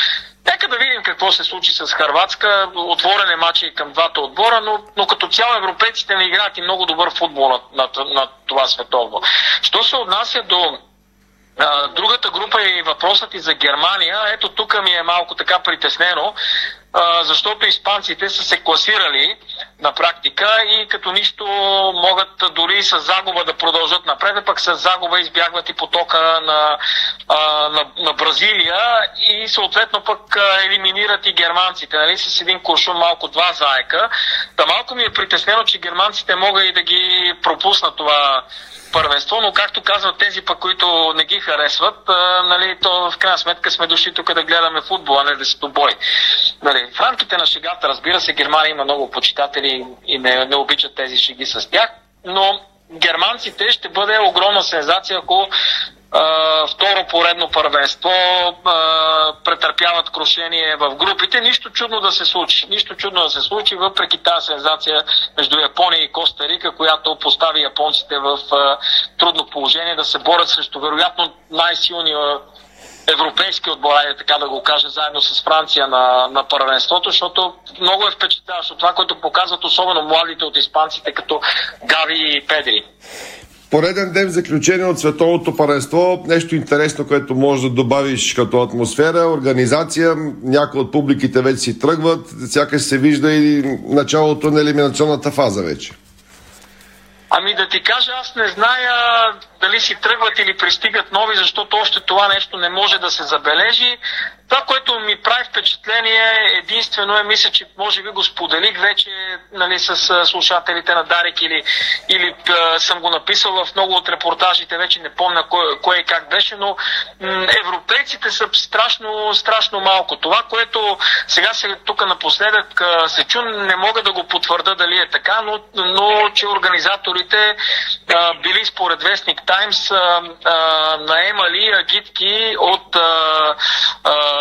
Нека да видим какво се случи с Харватска. Отворен е матч и към двата отбора, но, но като цяло европейците не играят и много добър футбол на, на, на това световно. Що се отнася до а, другата група е въпросът и за Германия. Ето тук ми е малко така притеснено, а, защото испанците са се класирали на практика и като нищо могат дори с загуба да продължат напред, пък с загуба избягват и потока на, а, на, на Бразилия и съответно пък елиминират и германците, нали, с един куршум малко два заека. Та малко ми е притеснено, че германците могат и да ги пропуснат това първенство, но както казват тези пък, които не ги харесват, а, нали, то в крайна сметка сме дошли тук да гледаме футбол, а не да се бой. Нали, в рамките на шегата, разбира се, Германия има много почитатели и не, не обичат тези шеги с тях, но германците ще бъде огромна сензация, ако второ поредно първенство, претърпяват крушение в групите. Нищо чудно да се случи. Нищо чудно да се случи, въпреки тази сензация между Япония и Коста Рика, която постави японците в трудно положение да се борят срещу вероятно най-силния европейски отбор, айде така да го кажа, заедно с Франция на, на първенството, защото много е впечатляващо това, което показват особено младите от испанците, като Гави и Педри. Пореден ден в заключение от световното паренство. Нещо интересно, което може да добавиш като атмосфера, организация. Някои от публиките вече си тръгват. Сякаш се вижда и началото на елиминационната фаза вече. Ами да ти кажа, аз не зная дали си тръгват или пристигат нови, защото още това нещо не може да се забележи. Това, което ми прави впечатление, единствено е, мисля, че може би го споделих вече нали, с слушателите на Дарик или, или съм го написал в много от репортажите, вече не помня кое, кое и как беше, но европейците са страшно, страшно малко. Това, което сега се тук напоследък се чу, не мога да го потвърда дали е така, но, но че организаторите а, били според Вестник Таймс наемали агитки от а, а,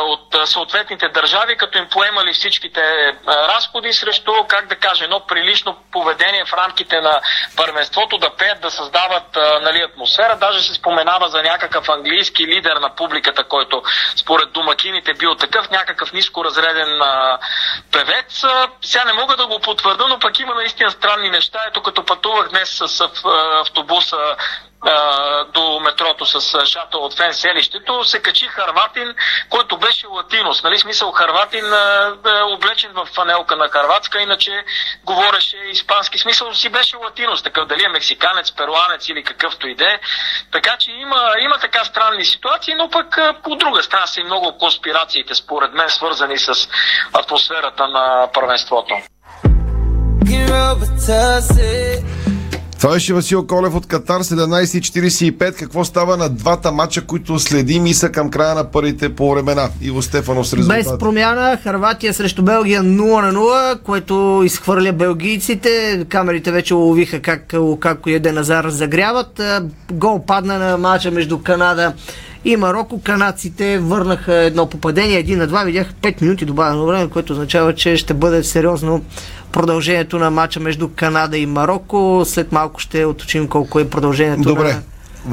от съответните държави, като им поемали всичките разходи срещу, как да кажа, едно прилично поведение в рамките на първенството, да пеят, да създават нали, атмосфера. Даже се споменава за някакъв английски лидер на публиката, който според домакините бил такъв, някакъв ниско разреден певец. Сега не мога да го потвърда, но пък има наистина странни неща. Ето като пътувах днес с автобуса до метрото с шатъл от фен селището, се качи Харватин, който беше латинос. Нали, смисъл Харватин облечен в фанелка на Харватска, иначе говореше испански. Смисъл си беше латинос, такъв дали е мексиканец, перуанец или какъвто иде. Така че има, има така странни ситуации, но пък по друга страна са и много конспирациите, според мен, свързани с атмосферата на първенството. Това беше Васил Колев от Катар 17.45. Какво става на двата матча, които следим и са към края на първите по времена? Иво Стефанов с резултат. Без промяна, Харватия срещу Белгия 0 на 0, което изхвърля белгийците. Камерите вече уловиха как и Еден Назар загряват. Е, Гол падна на матча между Канада и Марокко. Канадците върнаха едно попадение, един на два. Видях 5 минути добавено време, което означава, че ще бъде сериозно продължението на матча между Канада и Марокко. След малко ще уточним колко е продължението Добре. на...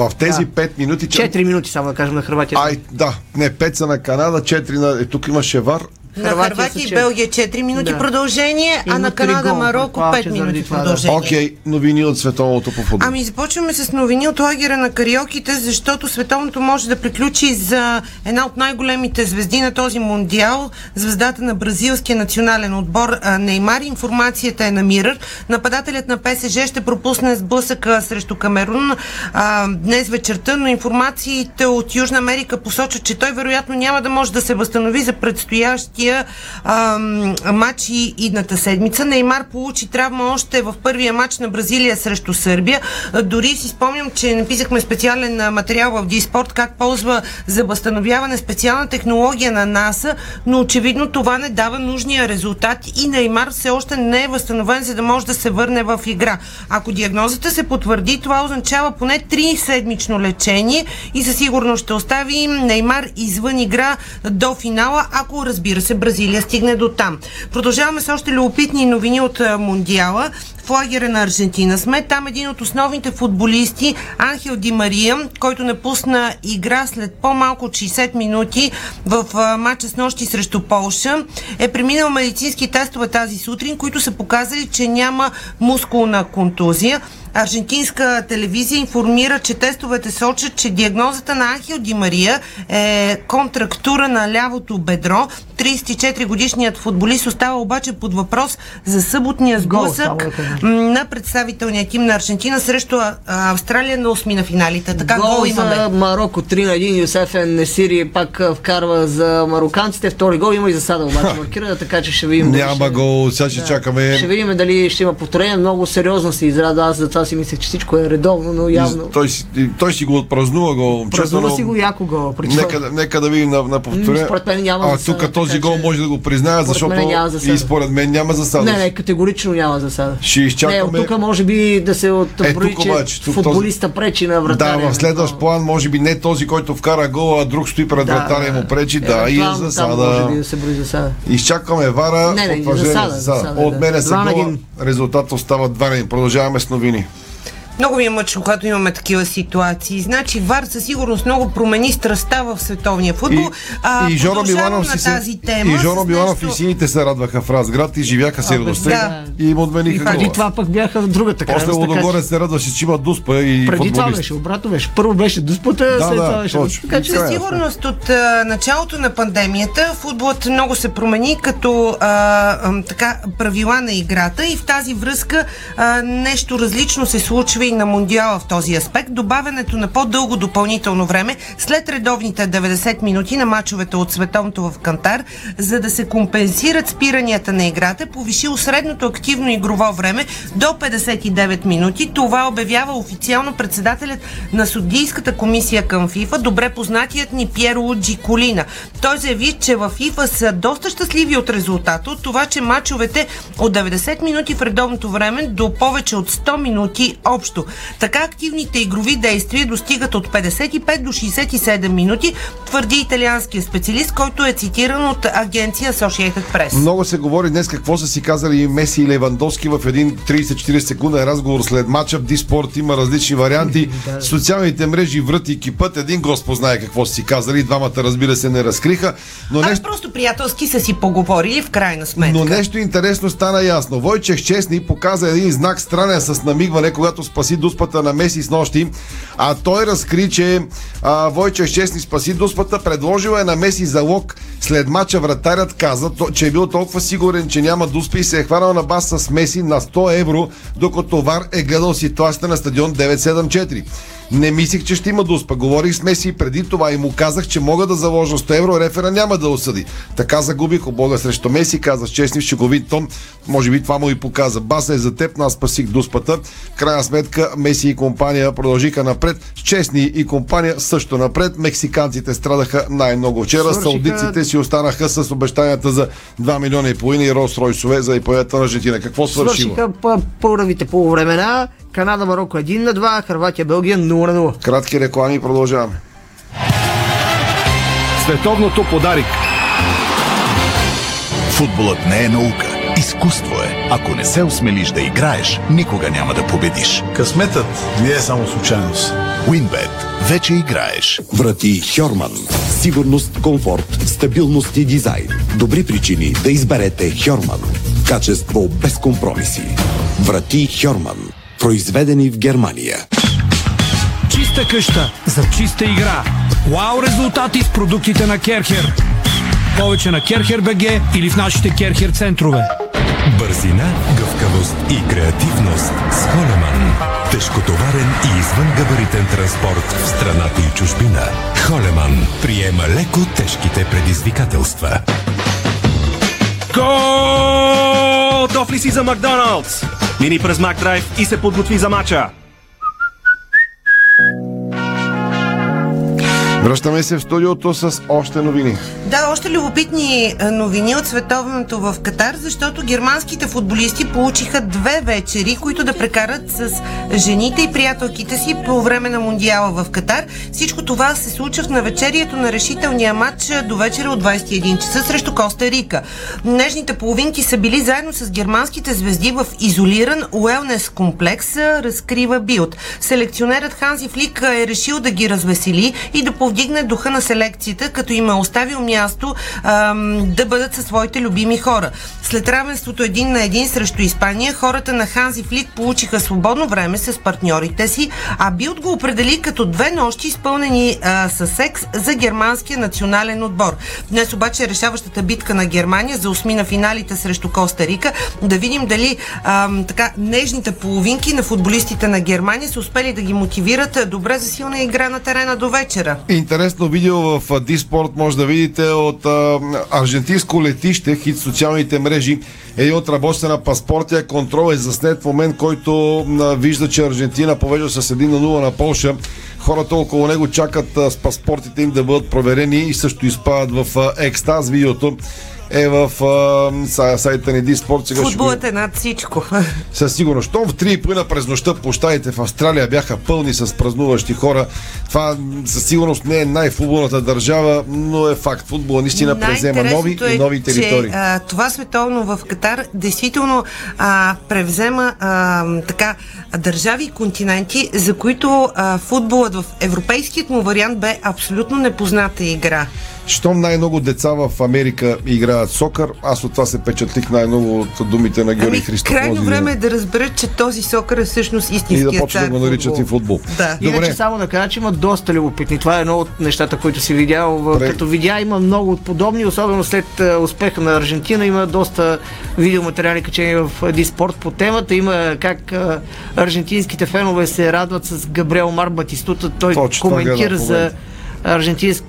В тези Да. 5 минути... 4 минути само да кажем на Харватия. Ай, да, не, 5 са на Канада, 4 на... Е, тук имаше вар. На Харватия и Белгия 4 минути Да. продължение, а на Канада Марокко предполагам, 5 че заради минути продължение. Окей, новини от световното по футбол. Ами започваме с новини от лагера на кариоките, защото световното може да приключи за една от най-големите звезди на този мондиал, звездата на бразилския национален отбор Неймар. Информацията е на Мирър. Нападателят на ПСЖ ще пропусне сблъсъка срещу Камерун а, днес вечерта, но информациите от Южна Америка посочват, че той вероятно няма да може да се възстанови за предстоящия а, матч и идната седмица. Неймар получи травма още в първия матч на Бразилия срещу Сърбия. Дори си спомням, че написахме специален материал в Диспорт как ползва за възстановяване специална технология на НАСА, но очевидно това не дава нужния резултат и Неймар все още не е възстановен, за да може да се върне в игра. Ако диагнозата се потвърди, това означава поне 3 седмично лечение и със сигурност ще остави Неймар извън игра до финала, ако разбира се Бразилия стигне до там. Продължаваме с още любопитни новини от а, Мондиала в лагера на Аржентина сме. Там един от основните футболисти, Анхел Ди Мария, който напусна игра след по-малко от 60 минути в матча с нощи срещу Полша, е преминал медицински тестове тази сутрин, които са показали, че няма мускулна контузия. Аржентинска телевизия информира, че тестовете сочат, че диагнозата на Анхел Ди Мария е контрактура на лявото бедро. 34 годишният футболист остава обаче под въпрос за съботния Гол, сблъсък да на представителния тим на Аржентина срещу Австралия на осми на финалите. Така гол, Гол имаме. за Марокко 3 на 1. Юсеф Несири пак вкарва за мароканците. Втори гол има и засада обаче маркира, така че ще видим. Няма ще- гол, сега ще чакаме. Ще видим дали ще има повторение. Много сериозно се израда. Аз за това си мислех, че всичко е редовно, но явно. Той, си, той си го отпразнува го. Празнува си го яко гол. При това- Нека, нека да видим на, на повторение. М, според мен няма а засада, тук този гол може да го призная, Според защото мен засада. и според мен няма засада. Не, не, категорично няма засада. Ще Не, изчакаме. от тук може би да се Е, отброи, тук че обаче, тук футболиста пречи на вратаря. Да, в следващ план, може би не този, който вкара гола, а друг стои пред Да, вратаря и му пречи. Да, и е там Може засада. би да се брои засада. Изчакваме вара. Не, не, засада, засада. засада, От да. мене са един. Резултат остава 2 на 1. Продължаваме с новини. Много ми е мъчно, когато имаме такива ситуации. Значи ВАР със сигурност много промени страста в световния футбол. И, и Жоро Миланов, на си се, тази тема. и Жоро Миланов нещо- и сините се радваха в Разград и живяха си радостта да. и им И отмениха преди гола. това пък бяха в другата После крайност. така Лудогорец че- се радваше, че има дуспа и Преди това футболист. беше, обратно беше. Първо беше дуспата, Да, след да, това беше. точно. Така че Със сигурност от а, началото на пандемията футболът много се промени като а, а, така, правила на играта и в тази връзка а, нещо различно се случва и на Мондиала в този аспект. Добавянето на по-дълго допълнително време след редовните 90 минути на мачовете от световното в Кантар, за да се компенсират спиранията на играта, повишил средното активно игрово време до 59 минути. Това обявява официално председателят на судийската комисия към ФИФА, добре познатият ни Пьер Луджи Колина. Той заяви, че в ФИФА са доста щастливи от резултата, от това, че мачовете от 90 минути в редовното време до повече от 100 минути общо. Така активните игрови действия достигат от 55 до 67 минути, твърди италианския специалист, който е цитиран от агенция Associated Press. Много се говори днес какво са си казали и Меси и Левандовски в един 30-40 секунден разговор след матча. В Диспорт има различни варианти. Социалните мрежи врат и кипът. Един Господ знае какво са си казали. Двамата, разбира се, не разкриха. Но Ами нещо, просто приятелски са си поговорили в крайна сметка. но нещо интересно стана ясно. Войчех Честни показа един знак странен с намигване, когато спаси дуспата на Меси с нощи. А той разкри, че а, Войчех Честни спаси дуспата, предложил е на Меси залог. След мача вратарят каза, че е бил толкова сигурен, че няма дуспа и се е хванал на бас с Меси на 100 евро, докато Вар е гледал ситуацията на стадион 974. Не мислих, че ще има дуспа. Говорих с Меси преди това и му казах, че мога да заложа 100 евро, рефера няма да осъди. Така загубих обога срещу Меси, каза с честни в шеговит тон. Може би това му и показа. Баса е за теб, аз спасих дуспата. В крайна сметка Меси и компания продължиха напред. С Честни и компания също напред. Мексиканците страдаха най-много. Вчера Свършиха- саудиците си останаха с обещанията за 2 милиона и половина и Ролс Ройсове за ипоята на Аржентина. Какво свършило? Свършиха по първите полувремена. Канада, Марокко 1 на 2, Харватия, Белгия 0 на 0. Кратки реклами и продължаваме. Световното подарик. Футболът не е наука. Изкуство е. Ако не се осмелиш да играеш, никога няма да победиш. Късметът не е само случайност. Уинбет. Вече играеш. Врати Хьорман. Сигурност, комфорт, стабилност и дизайн. Добри причини да изберете Хьорман. Качество без компромиси. Врати Хьорман. Произведени в Германия. Чиста къща за чиста игра. Вау резултати с продуктите на Керхер. Повече на Керхер БГ или в нашите Керхер центрове. Бързина, гъвкавост и креативност с Холеман. Тежкотоварен и извънгабаритен транспорт в страната и чужбина. Холеман приема леко тежките предизвикателства. Готов ли си за Макдоналдс? Мини през Макдрайв и се подготви за мача. Връщаме се в студиото с още новини. Да, още любопитни а, новини от световното в Катар, защото германските футболисти получиха две вечери, които да прекарат с жените и приятелките си по време на Мундиала в Катар. Всичко това се случва в навечерието на решителния матч до вечера от 21 часа срещу Коста Рика. Нежните половинки са били заедно с германските звезди в изолиран уелнес комплекс, а, разкрива Билд. Селекционерът Ханзи Флик е решил да ги развесели и да повдигне духа на селекцията, като им е оставил място ам, да бъдат със своите любими хора. След равенството един на един срещу Испания, хората на Ханзи Флик получиха свободно време с партньорите си, а Билд го определи като две нощи изпълнени а, с секс за германския национален отбор. Днес обаче решаващата битка на Германия за осми на финалите срещу Коста Рика. Да видим дали ам, така нежните половинки на футболистите на Германия са успели да ги мотивират добре за силна игра на терена до вечера. Интересно видео в Диспорт може да видите от а, аржентинско летище, хит социалните мрежи. Един от работите на паспортия контрол е заснет в момент, който а, вижда, че Аржентина повежда с 1 на 0 на Полша. Хората около него чакат а, с паспортите им да бъдат проверени и също изпадат в а, екстаз. Видеото е в а, са- сайта ни Диспорт. Сега ще Футболът е над всичко. със сигурност. Щом в 3,5 през нощта площадите в Австралия бяха пълни с празнуващи хора. Това със сигурност не е най-футболната държава, но е факт. Футбол наистина презема нови Най-интересното и нови територии. Че, а, това световно в Катар действително а, превзема а, така държави и континенти, за които а, футболът в европейският му вариант бе абсолютно непозната игра. Щом най-много деца в Америка играят сокър, аз от това се печатлих най-много от думите на Георги Ами, Христов. крайно време е да разберат, че този сокър е всъщност И истинският да почне да го наричат и футбол. футбол. Да. Иначе само да кажа, че има доста любопитни. Това е едно от нещата, които си видял. В- Пре- Като видя има много от подобни, особено след а, успеха на Аржентина. Има доста видеоматериали качени в а, Диспорт по темата. Има как а, аржентинските фенове се радват с Габриел Мар Батистута. Той Точно коментира за. Аржентинското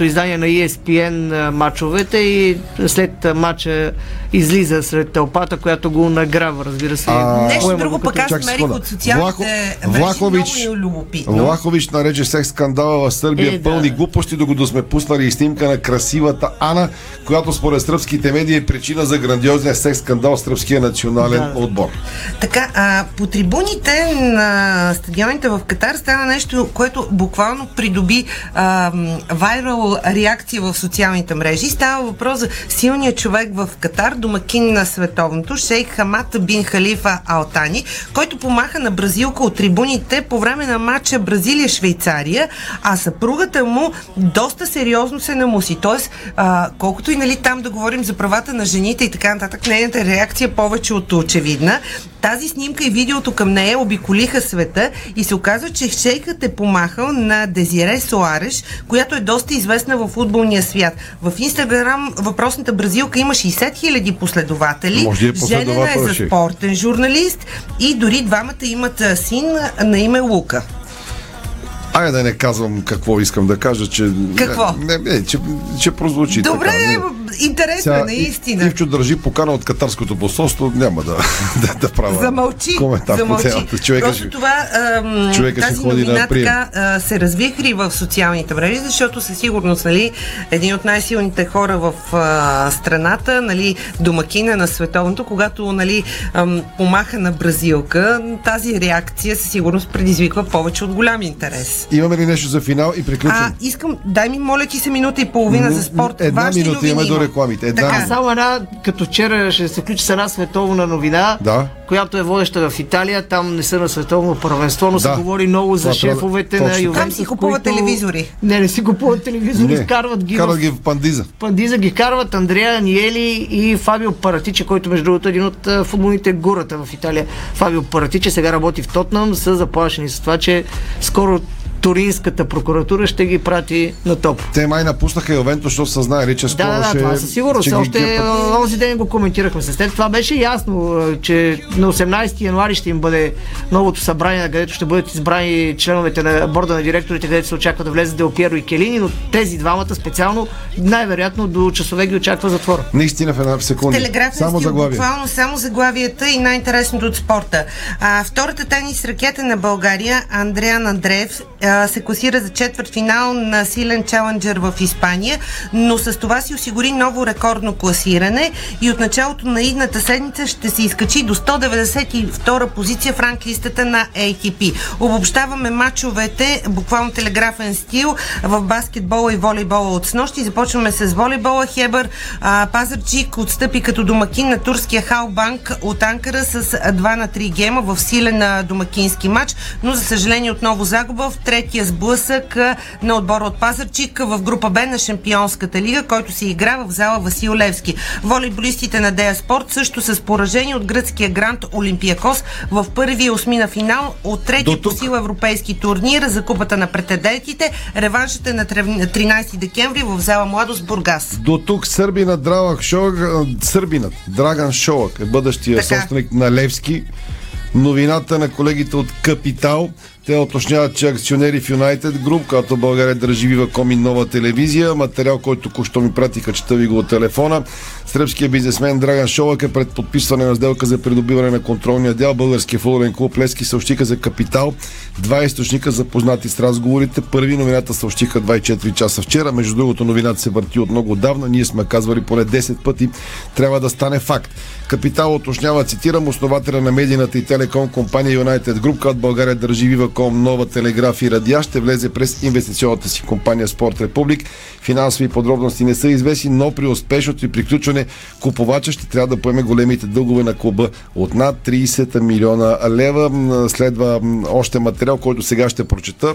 издание на ESPN а, мачовете и след а, мача излиза сред тълпата, която го награва, разбира се. Нещо Поема друго пък аз секунда. от социалните Влахо- Влахович- любопитно. Влахович нарече секс скандала в Сърбия Е, да. пълни глупости, докато сме пуснали и снимка на красивата Ана, която според сръбските медии е причина за грандиозния секс скандал в сърбския национален Да. отбор. Така, а, по трибуните на стадионите в Катар стана нещо, което буквално придоби а, вайрал реакция в социалните мрежи. Става въпрос за силния човек в Катар, домакин на световното, шейх Хамат бин Халифа Алтани, който помаха на бразилка от трибуните по време на матча Бразилия-Швейцария, а съпругата му доста сериозно се намуси. Тоест, а, колкото и нали, там да говорим за правата на жените и така нататък, нейната реакция е повече от очевидна. Тази снимка и видеото към нея обиколиха света и се оказва, че шейкът е помахал на Дезире Соареш, която е доста известна в футболния свят. В Инстаграм въпросната бразилка има 60 000 последователи. Може е Женена е за спортен журналист и дори двамата имат син на име Лука. Айде да не казвам какво искам да кажа, че... Какво? Не, не, че, че прозвучи Добре, така. Интересно е, наистина. Ивчо държи покана от катарското посолство, няма да, да, да правя Замълчи. коментар замълчи. по темата. Човека Просто ще- това, ам, човека ще тази ходи новина на прием. така а, се развихри в социалните мрежи, защото със сигурност, нали, един от най-силните хора в а, страната, нали, домакина на световното, когато, нали, ам, помаха на бразилка, тази реакция със сигурност предизвиква повече от голям интерес. Имаме ли нещо за финал и приключвам? А, искам, дай ми, моля ти се, минута и половина за спорт. Една Важни минута имаме до. Рекламите. Една Така. Само една, като вчера ще се включи с една световна новина, Да. която е водеща в Италия, там не са на световно първенство, но се Да. говори много за Това трябва да- шефовете точно. на Там Ювентус. си купуват които- телевизори. Не, не си купуват телевизори, Не, вкарват ги карат в ги в пандиза. Пандиза ги карват Андреа Аниели и Фабио Паратиче, който между другото е един от футболните гурата в Италия. Фабио Паратиче сега работи в Тотнам, са заплашени с това, че скоро Туринската прокуратура ще ги прати на топ. Те май напуснаха Ювентус, защото са знаели, че скоро Да, да, ще... това със сигурност. ще ги Още гепат. а, онзи ден го коментирахме с теб. Това беше ясно, че на 18 януари ще им бъде новото събрание, където ще бъдат избрани членовете на борда на директорите, където се очаква да влезе Дел Пиеро и Келини, но тези двамата специално най-вероятно до часове ги очаква затвор. Наистина в една секунда. Телеграфен Само стил, заглавие. буквално само заглавията и най-интересното от спорта. А, втората тенис ракета на България, Андреан Андреев, а, се класира за четвърт финал на силен чаленджер в Испания, но с това си осигури ново рекордно класиране и от началото на идната седмица ще се изкачи до 192 позиция в ранглистата на ATP. Обобщаваме матчовете, буквално телеграфен стил, в баскетбола и волейбола от снощи. Започваме с волейбола. Хебър Пазарчик отстъпи като домакин на турския Халбанк от Анкара с 2 на 3 гема в силен домакински матч, но за съжаление отново загуба в третия сблъсък на отбора от Пазарчик в група Б на Шампионската лига, който се игра в зала Васил Левски. Волейболистите на Дея Спорт също с поражение от гръцкия грант Олимпиакос в първия осмина финал от третия по сила европейски турнир за купата на претендентите. Реваншът е на трев- 13 декември в зала Младост Бургас. До тук сърбинът Драган Шолак, а, сърбинът Драган Шолак е бъдещия Така. собственик на Левски. Новината на колегите от Капитал. Те уточняват, че акционери в United Group, която България държи Вива Коми нова телевизия, материал, който току-що ми пратиха, чета ви го от телефона. Сръбският бизнесмен Драган Шолак е пред подписване на сделка за придобиване на контролния дял. Българския футболен клуб Лески съобщиха за Капитал. Два източника запознати с разговорите. Първи новината съобщиха 24 часа вчера. Между другото, новината се върти от много отдавна. Ние сме казвали поне 10 пъти. Трябва да стане факт. Капитал уточнява, цитирам, основателя на медийната и телеком компания United Group, която България държи Viva.com, нова телеграф и радиа, ще влезе през инвестиционната си компания Спорт Републик. Финансови подробности не са известни, но при успешното и приключване купувача ще трябва да поеме големите дългове на клуба от над 30 милиона лева. Следва още материал, който сега ще прочета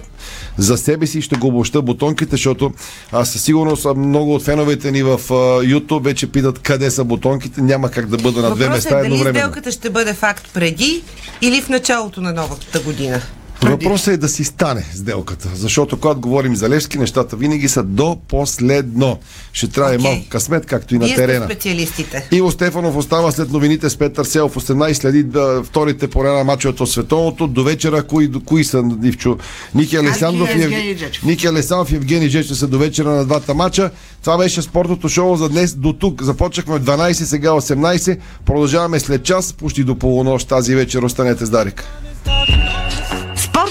за себе си ще го обобща бутонките, защото аз със сигурност много от феновете ни в YouTube вече питат къде са бутонките. Няма как да бъда на две Въпросът места е дали сделката ще бъде факт преди или в началото на новата година. Въпросът е да си стане сделката, защото когато говорим за Левски, нещата винаги са до последно. Ще трябва okay. малко късмет, както и на Вие сте терена. специалистите. Иво Стефанов остава след новините с Петър Сел в 18, следи да, вторите по на мачовете от световното. До вечера, кои, кои са, Дивчо? Ники Алесандров и, Евгений Ев... Джечев. Ники и Евгений Джечев са до вечера на двата мача. Това беше спортното шоу за днес. До тук започнахме в 12, сега 18. Продължаваме след час, почти до полунощ тази вечер. Останете с Дарик.